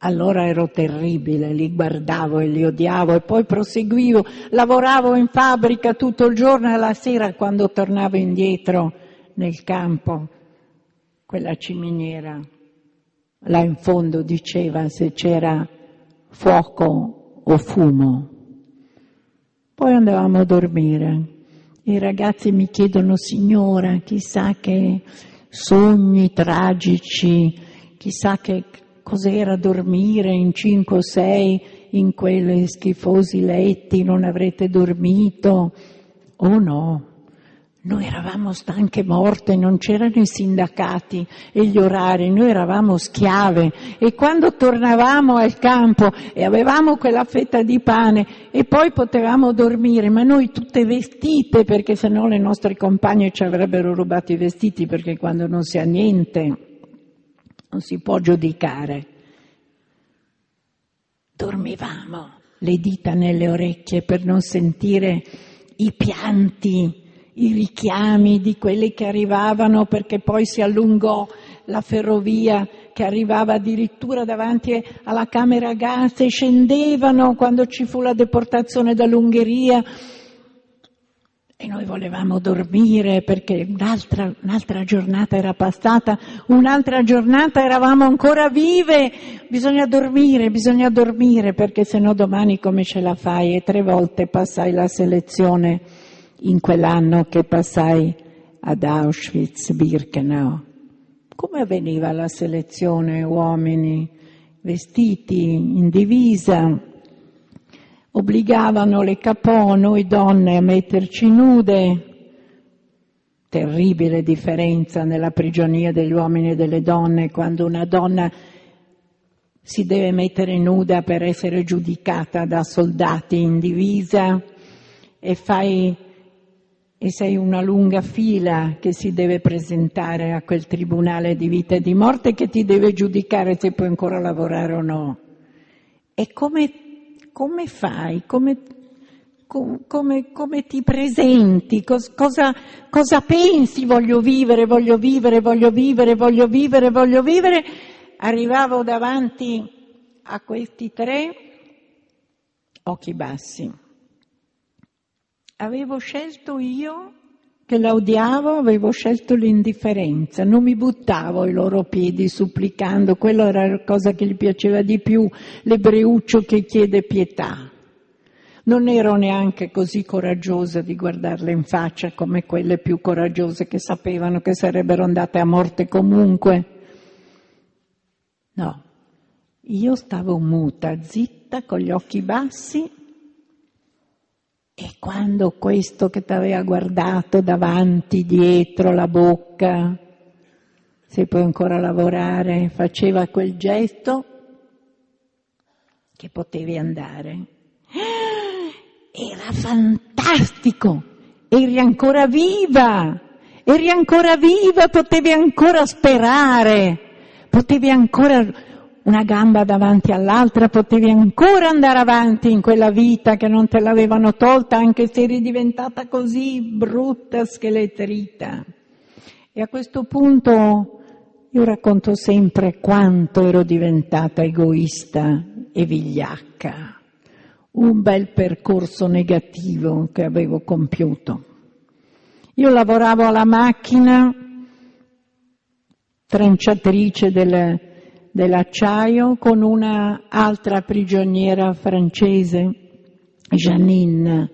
Allora ero terribile, li guardavo e li odiavo e poi proseguivo, lavoravo in fabbrica tutto il giorno e la sera quando tornavo indietro nel campo, quella ciminiera là in fondo diceva se c'era fuoco o fumo. Poi andavamo a dormire. I ragazzi mi chiedono, signora, chissà che sogni tragici, chissà che cos'era dormire in cinque o sei in quei schifosi letti, non avrete dormito? Oh no, noi eravamo stanche morte, non c'erano i sindacati e gli orari, noi eravamo schiave e quando tornavamo al campo e avevamo quella fetta di pane e poi potevamo dormire, ma noi tutte vestite perché sennò le nostre compagne ci avrebbero rubato i vestiti perché quando non si ha niente non si può giudicare. Dormivamo, le dita nelle orecchie per non sentire i pianti i richiami di quelli che arrivavano perché poi si allungò la ferrovia che arrivava addirittura davanti alla Camera Gas e scendevano quando ci fu la deportazione dall'Ungheria. E noi volevamo dormire perché un'altra, un'altra, giornata era passata, un'altra giornata eravamo ancora vive, bisogna dormire, bisogna dormire perché se no domani come ce la fai? E tre volte passai la selezione in quell'anno che passai ad Auschwitz-Birkenau. Come avveniva la selezione uomini vestiti in divisa? Obbligavano le capò, noi donne, a metterci nude. Terribile differenza nella prigionia degli uomini e delle donne quando una donna si deve mettere nuda per essere giudicata da soldati in divisa e fai e sei una lunga fila che si deve presentare a quel tribunale di vita e di morte che ti deve giudicare se puoi ancora lavorare o no. E come, come fai? Come, come, come, ti presenti? Cos, cosa, cosa pensi? Voglio vivere, voglio vivere, voglio vivere, voglio vivere, voglio vivere. Arrivavo davanti a questi tre occhi bassi Avevo scelto io che la odiavo, avevo scelto l'indifferenza, non mi buttavo ai loro piedi supplicando, quella era la cosa che gli piaceva di più, l'ebreuccio che chiede pietà. Non ero neanche così coraggiosa di guardarle in faccia come quelle più coraggiose che sapevano che sarebbero andate a morte comunque. No, io stavo muta, zitta, con gli occhi bassi e quando questo che ti aveva guardato davanti, dietro la bocca, se puoi ancora lavorare, faceva quel gesto, che potevi andare. Era fantastico, eri ancora viva, eri ancora viva, potevi ancora sperare, potevi ancora una gamba davanti all'altra, potevi ancora andare avanti in quella vita che non te l'avevano tolta anche se eri diventata così brutta, scheletrita. E a questo punto io racconto sempre quanto ero diventata egoista e vigliacca, un bel percorso negativo che avevo compiuto. Io lavoravo alla macchina, tranciatrice del, dell'acciaio con una altra prigioniera francese, Janine,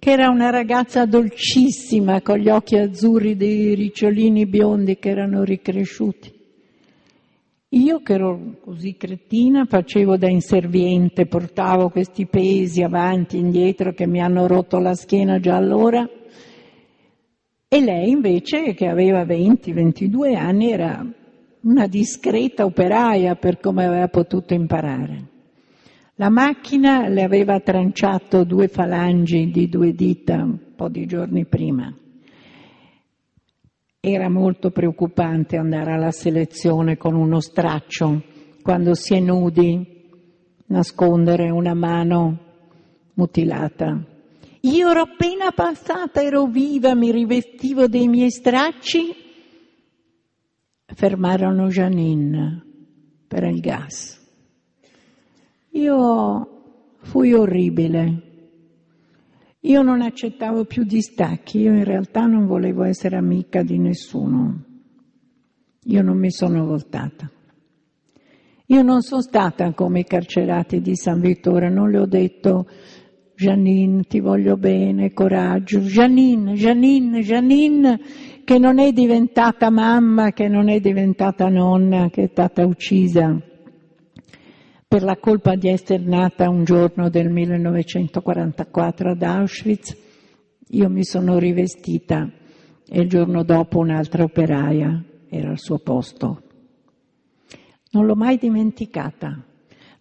che era una ragazza dolcissima con gli occhi azzurri dei ricciolini biondi che erano ricresciuti. Io che ero così cretina facevo da inserviente, portavo questi pesi avanti e indietro che mi hanno rotto la schiena già allora e lei invece che aveva 20-22 anni era una discreta operaia per come aveva potuto imparare. La macchina le aveva tranciato due falangi di due dita un po' di giorni prima. Era molto preoccupante andare alla selezione con uno straccio quando si è nudi, nascondere una mano mutilata. Io ero appena passata, ero viva, mi rivestivo dei miei stracci fermarono Janine per il gas. Io fui orribile. Io non accettavo più distacchi, io in realtà non volevo essere amica di nessuno. Io non mi sono voltata. Io non sono stata come i carcerati di San Vittore, non le ho detto Janine, ti voglio bene, coraggio. Janine, Janine, Janine, che non è diventata mamma, che non è diventata nonna, che è stata uccisa per la colpa di essere nata un giorno del 1944 ad Auschwitz. Io mi sono rivestita e il giorno dopo un'altra operaia era al suo posto. Non l'ho mai dimenticata.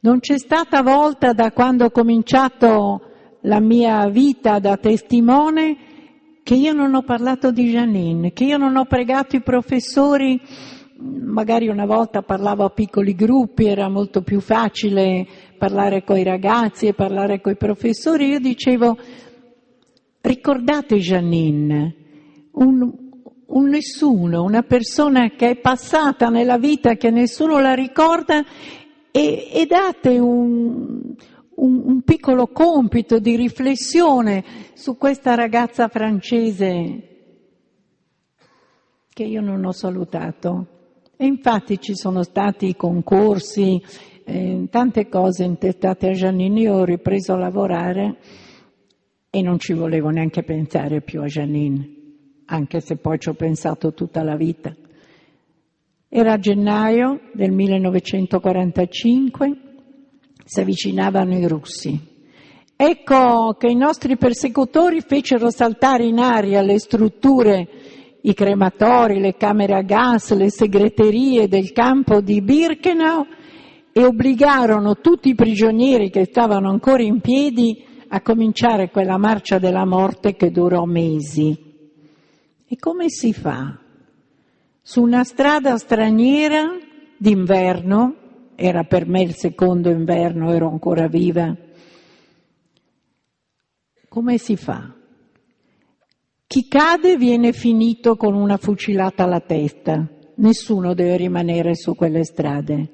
Non c'è stata volta da quando ho cominciato la mia vita da testimone che io non ho parlato di Janine, che io non ho pregato i professori, magari una volta parlavo a piccoli gruppi, era molto più facile parlare con i ragazzi e parlare con i professori, io dicevo ricordate Janine, un, un nessuno, una persona che è passata nella vita che nessuno la ricorda e, e date un, un, un piccolo compito di riflessione su questa ragazza francese che io non ho salutato. E infatti ci sono stati i concorsi, eh, tante cose intestate a Giannini, io ho ripreso a lavorare e non ci volevo neanche pensare più a Janine, anche se poi ci ho pensato tutta la vita. Era gennaio del 1945 si avvicinavano i russi. Ecco che i nostri persecutori fecero saltare in aria le strutture, i crematori, le camere a gas, le segreterie del campo di Birkenau e obbligarono tutti i prigionieri che stavano ancora in piedi a cominciare quella marcia della morte che durò mesi. E come si fa? Su una strada straniera d'inverno, era per me il secondo inverno, ero ancora viva, come si fa? Chi cade viene finito con una fucilata alla testa, nessuno deve rimanere su quelle strade.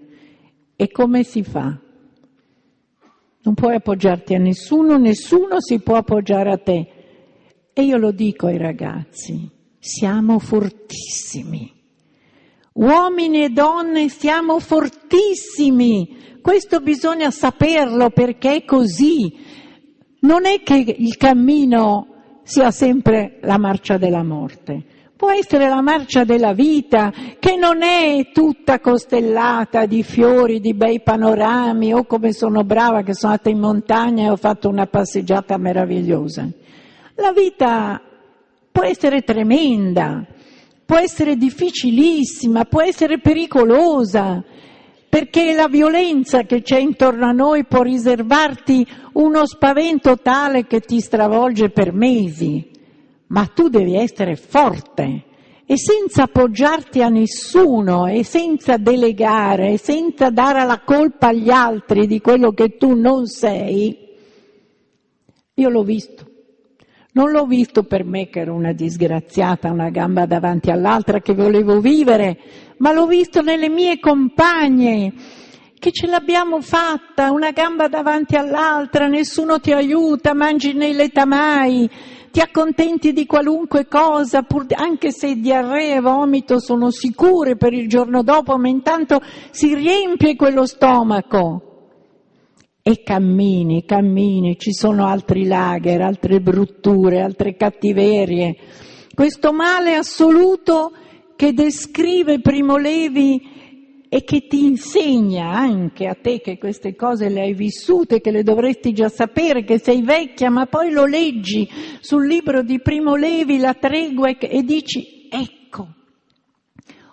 E come si fa? Non puoi appoggiarti a nessuno, nessuno si può appoggiare a te. E io lo dico ai ragazzi, siamo fortissimi. Uomini e donne siamo fortissimi. Questo bisogna saperlo perché è così. Non è che il cammino sia sempre la marcia della morte. Può essere la marcia della vita, che non è tutta costellata di fiori, di bei panorami, o come sono brava che sono andata in montagna e ho fatto una passeggiata meravigliosa. La vita può essere tremenda, può essere difficilissima, può essere pericolosa, perché la violenza che c'è intorno a noi può riservarti uno spavento tale che ti stravolge per mesi ma tu devi essere forte e senza appoggiarti a nessuno e senza delegare e senza dare la colpa agli altri di quello che tu non sei. Io l'ho visto. Non l'ho visto per me che ero una disgraziata, una gamba davanti all'altra che volevo vivere, ma l'ho visto nelle mie compagne che ce l'abbiamo fatta, una gamba davanti all'altra, nessuno ti aiuta, mangi nei letamai, ti accontenti di qualunque cosa, pur, anche se diarrea e vomito sono sicure per il giorno dopo, ma intanto si riempie quello stomaco. E cammini, cammini, ci sono altri lager, altre brutture, altre cattiverie. Questo male assoluto che descrive Primo Levi e che ti insegna anche a te che queste cose le hai vissute, che le dovresti già sapere, che sei vecchia, ma poi lo leggi sul libro di Primo Levi, la tregua, e dici, ecco,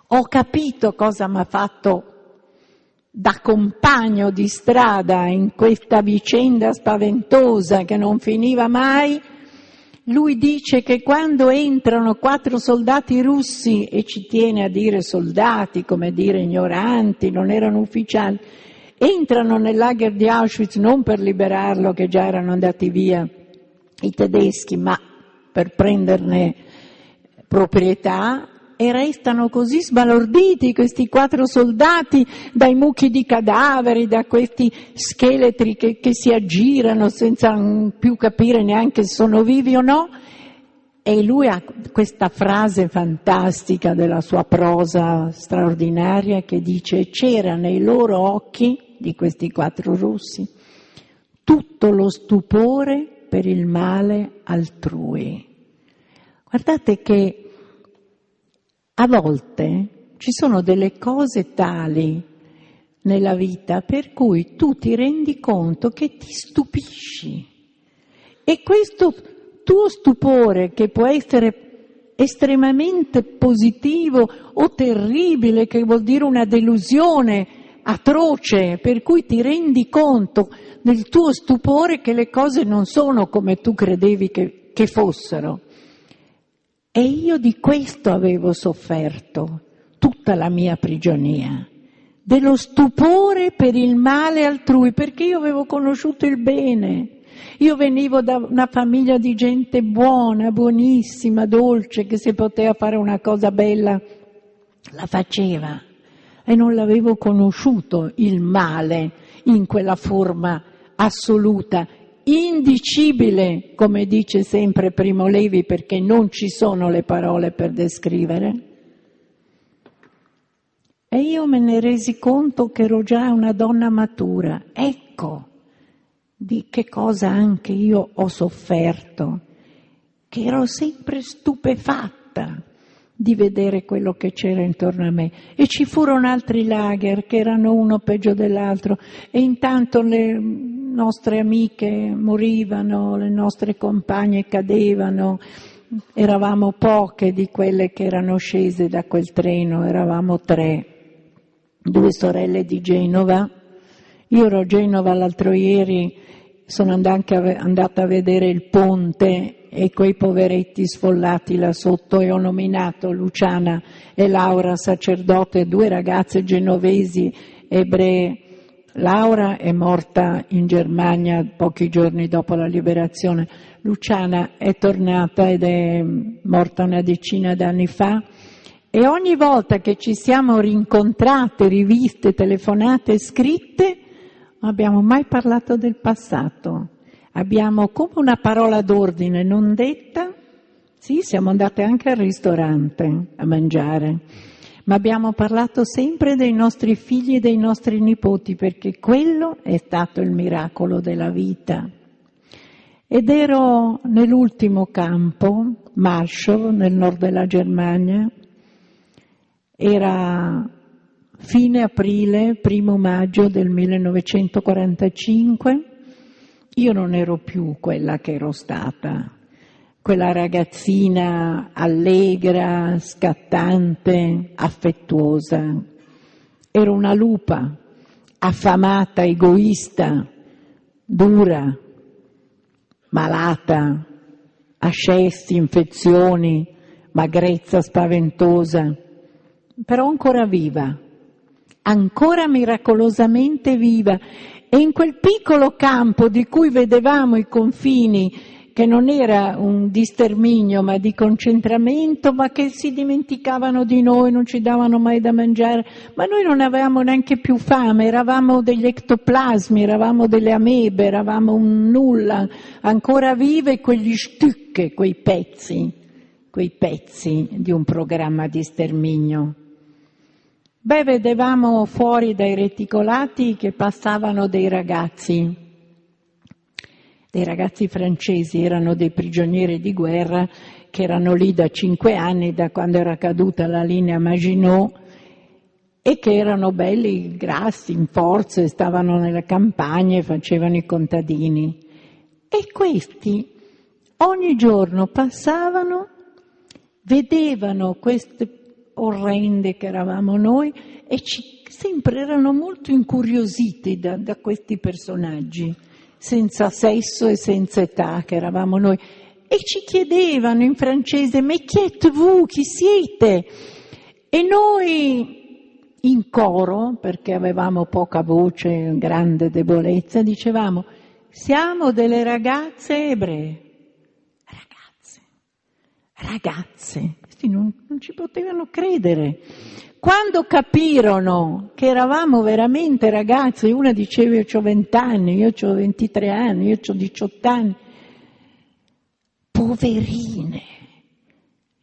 ho capito cosa mi ha fatto da compagno di strada in questa vicenda spaventosa che non finiva mai, lui dice che quando entrano quattro soldati russi, e ci tiene a dire soldati, come dire ignoranti, non erano ufficiali, entrano nel lager di Auschwitz non per liberarlo, che già erano andati via i tedeschi, ma per prenderne proprietà, e restano così sbalorditi questi quattro soldati dai mucchi di cadaveri, da questi scheletri che, che si aggirano senza più capire neanche se sono vivi o no. E lui ha questa frase fantastica della sua prosa straordinaria che dice c'era nei loro occhi, di questi quattro russi, tutto lo stupore per il male altrui. Guardate che a volte ci sono delle cose tali nella vita per cui tu ti rendi conto che ti stupisci e questo tuo stupore che può essere estremamente positivo o terribile, che vuol dire una delusione atroce, per cui ti rendi conto nel tuo stupore che le cose non sono come tu credevi che, che fossero. E io di questo avevo sofferto tutta la mia prigionia, dello stupore per il male altrui, perché io avevo conosciuto il bene. Io venivo da una famiglia di gente buona, buonissima, dolce, che se poteva fare una cosa bella la faceva e non l'avevo conosciuto il male in quella forma assoluta indicibile, come dice sempre Primo Levi, perché non ci sono le parole per descrivere. E io me ne resi conto che ero già una donna matura. Ecco di che cosa anche io ho sofferto, che ero sempre stupefatta di vedere quello che c'era intorno a me. E ci furono altri lager che erano uno peggio dell'altro e intanto le nostre amiche morivano, le nostre compagne cadevano, eravamo poche di quelle che erano scese da quel treno, eravamo tre, due sorelle di Genova. Io ero a Genova l'altro ieri sono andata a vedere il ponte e quei poveretti sfollati là sotto e ho nominato Luciana e Laura, sacerdote, due ragazze genovesi ebree. Laura è morta in Germania pochi giorni dopo la liberazione, Luciana è tornata ed è morta una decina d'anni fa. E ogni volta che ci siamo rincontrate, riviste, telefonate, scritte, non abbiamo mai parlato del passato. Abbiamo come una parola d'ordine non detta, sì, siamo andate anche al ristorante a mangiare, ma abbiamo parlato sempre dei nostri figli e dei nostri nipoti perché quello è stato il miracolo della vita. Ed ero nell'ultimo campo, Marshall, nel nord della Germania, era fine aprile, primo maggio del 1945, io non ero più quella che ero stata, quella ragazzina allegra, scattante, affettuosa. Ero una lupa, affamata, egoista, dura, malata, ascessi, infezioni, magrezza spaventosa, però ancora viva ancora miracolosamente viva e in quel piccolo campo di cui vedevamo i confini, che non era un di sterminio ma di concentramento, ma che si dimenticavano di noi, non ci davano mai da mangiare, ma noi non avevamo neanche più fame, eravamo degli ectoplasmi, eravamo delle amebe, eravamo un nulla, ancora vive quegli stucche, quei pezzi, quei pezzi di un programma di sterminio. Beh, vedevamo fuori dai reticolati che passavano dei ragazzi, dei ragazzi francesi, erano dei prigionieri di guerra che erano lì da cinque anni, da quando era caduta la linea Maginot, e che erano belli, grassi, in forze, stavano nelle campagne, facevano i contadini. E questi ogni giorno passavano, vedevano queste orrende che eravamo noi e ci, sempre erano molto incuriositi da, da questi personaggi, senza sesso e senza età che eravamo noi. E ci chiedevano in francese, ma chi êtes vous, chi siete? E noi in coro, perché avevamo poca voce, grande debolezza, dicevamo, siamo delle ragazze ebree. Ragazze, ragazze, questi non, non ci potevano credere. Quando capirono che eravamo veramente ragazzi, una diceva io ho 20 anni, io ho 23 anni, io ho 18 anni, poverine,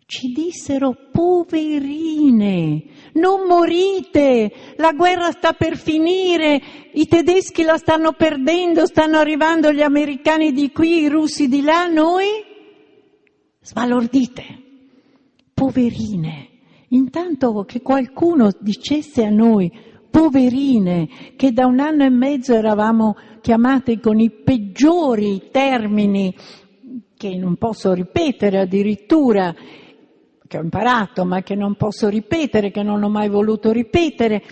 ci dissero poverine, non morite, la guerra sta per finire, i tedeschi la stanno perdendo, stanno arrivando gli americani di qui, i russi di là, noi? Sbalordite. Poverine. Intanto che qualcuno dicesse a noi, poverine, che da un anno e mezzo eravamo chiamate con i peggiori termini, che non posso ripetere addirittura, che ho imparato, ma che non posso ripetere, che non ho mai voluto ripetere,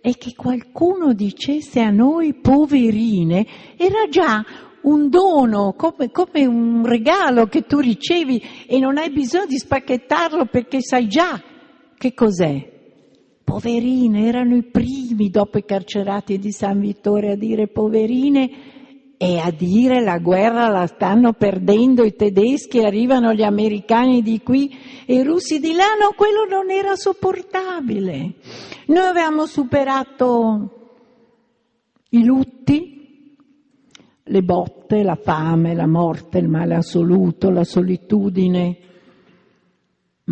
e che qualcuno dicesse a noi poverine, era già un dono, come, come, un regalo che tu ricevi e non hai bisogno di spacchettarlo perché sai già che cos'è. Poverine, erano i primi dopo i carcerati di San Vittore a dire poverine e a dire la guerra la stanno perdendo i tedeschi, arrivano gli americani di qui e i russi di là, no, quello non era sopportabile. Noi avevamo superato i lutti, le botte, la fame, la morte, il male assoluto, la solitudine.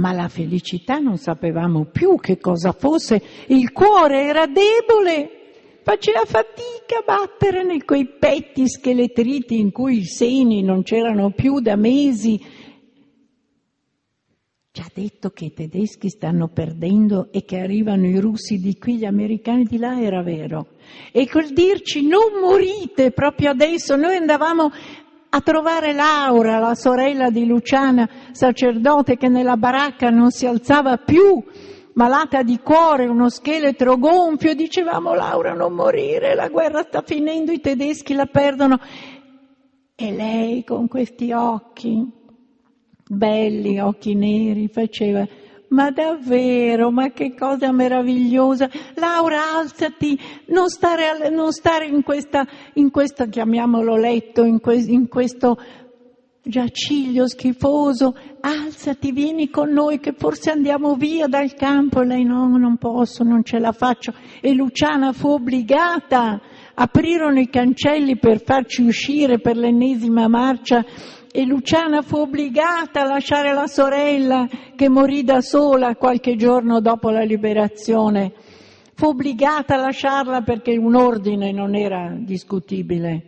Ma la felicità non sapevamo più che cosa fosse, il cuore era debole, faceva fatica a battere nei quei petti scheletriti in cui i seni non c'erano più da mesi. Ci ha detto che i tedeschi stanno perdendo e che arrivano i russi di qui, gli americani di là, era vero. E col dirci non morite proprio adesso, noi andavamo a trovare Laura, la sorella di Luciana, sacerdote che nella baracca non si alzava più, malata di cuore, uno scheletro gonfio, dicevamo Laura non morire, la guerra sta finendo, i tedeschi la perdono. E lei con questi occhi belli, occhi neri, faceva ma davvero, ma che cosa meravigliosa. Laura, alzati, non stare, non stare in, questa, in questa, chiamiamolo letto, in, que, in questo giaciglio schifoso, alzati, vieni con noi che forse andiamo via dal campo. E lei no, non posso, non ce la faccio. E Luciana fu obbligata, aprirono i cancelli per farci uscire per l'ennesima marcia e Luciana fu obbligata a lasciare la sorella che morì da sola qualche giorno dopo la liberazione. Fu obbligata a lasciarla perché un ordine non era discutibile.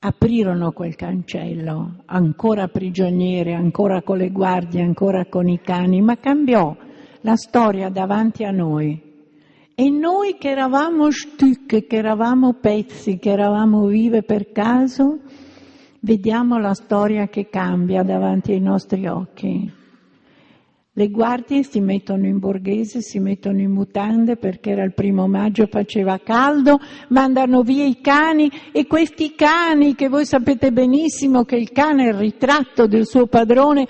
Aprirono quel cancello, ancora prigioniere, ancora con le guardie, ancora con i cani, ma cambiò la storia davanti a noi. E noi che eravamo stucche, che eravamo pezzi, che eravamo vive per caso, vediamo la storia che cambia davanti ai nostri occhi. Le guardie si mettono in borghese, si mettono in mutande perché era il primo maggio, faceva caldo, mandano via i cani e questi cani che voi sapete benissimo che il cane è il ritratto del suo padrone,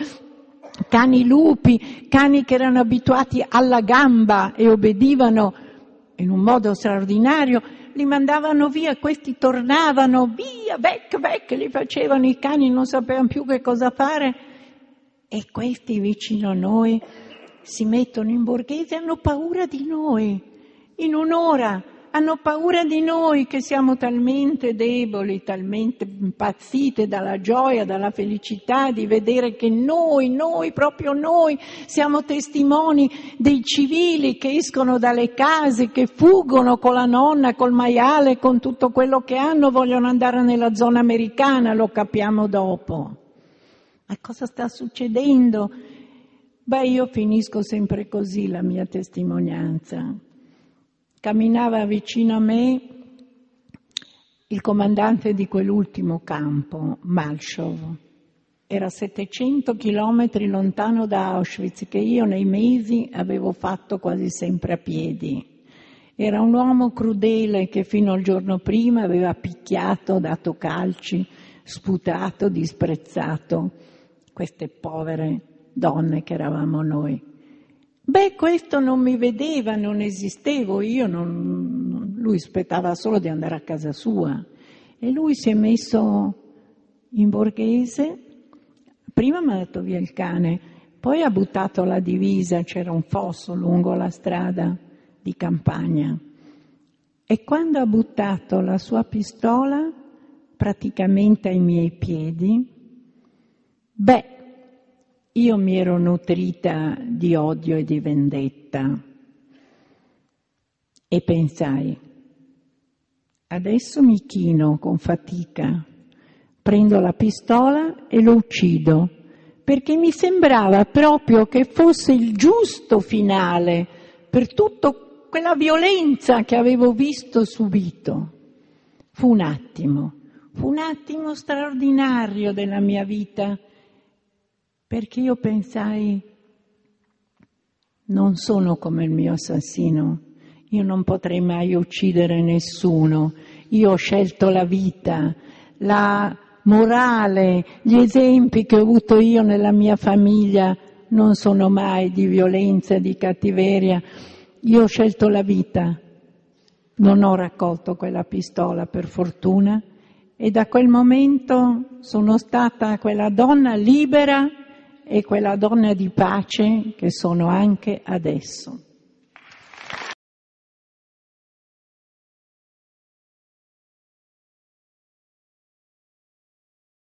cani lupi, cani che erano abituati alla gamba e obbedivano in un modo straordinario, li mandavano via, questi tornavano via, vec, vec, li facevano i cani, non sapevano più che cosa fare. E questi vicino a noi si mettono in borghese e hanno paura di noi. In un'ora hanno paura di noi che siamo talmente deboli, talmente impazzite dalla gioia, dalla felicità di vedere che noi, noi, proprio noi, siamo testimoni dei civili che escono dalle case, che fuggono con la nonna, col maiale, con tutto quello che hanno, vogliono andare nella zona americana, lo capiamo dopo. Ma cosa sta succedendo? Beh, io finisco sempre così la mia testimonianza camminava vicino a me il comandante di quell'ultimo campo, Malshov. Era 700 chilometri lontano da Auschwitz, che io nei mesi avevo fatto quasi sempre a piedi. Era un uomo crudele che fino al giorno prima aveva picchiato, dato calci, sputato, disprezzato queste povere donne che eravamo noi. Beh, questo non mi vedeva, non esistevo, io non, lui aspettava solo di andare a casa sua. E lui si è messo in borghese, prima mi ha dato via il cane, poi ha buttato la divisa, c'era un fosso lungo la strada di campagna. E quando ha buttato la sua pistola praticamente ai miei piedi, beh, io mi ero nutrita di odio e di vendetta e pensai, adesso mi chino con fatica, prendo la pistola e lo uccido, perché mi sembrava proprio che fosse il giusto finale per tutta quella violenza che avevo visto subito. Fu un attimo, fu un attimo straordinario della mia vita perché io pensai, non sono come il mio assassino, io non potrei mai uccidere nessuno, io ho scelto la vita, la morale, gli esempi che ho avuto io nella mia famiglia non sono mai di violenza, di cattiveria, io ho scelto la vita, non ho raccolto quella pistola per fortuna e da quel momento sono stata quella donna libera e quella donna di pace che sono anche adesso.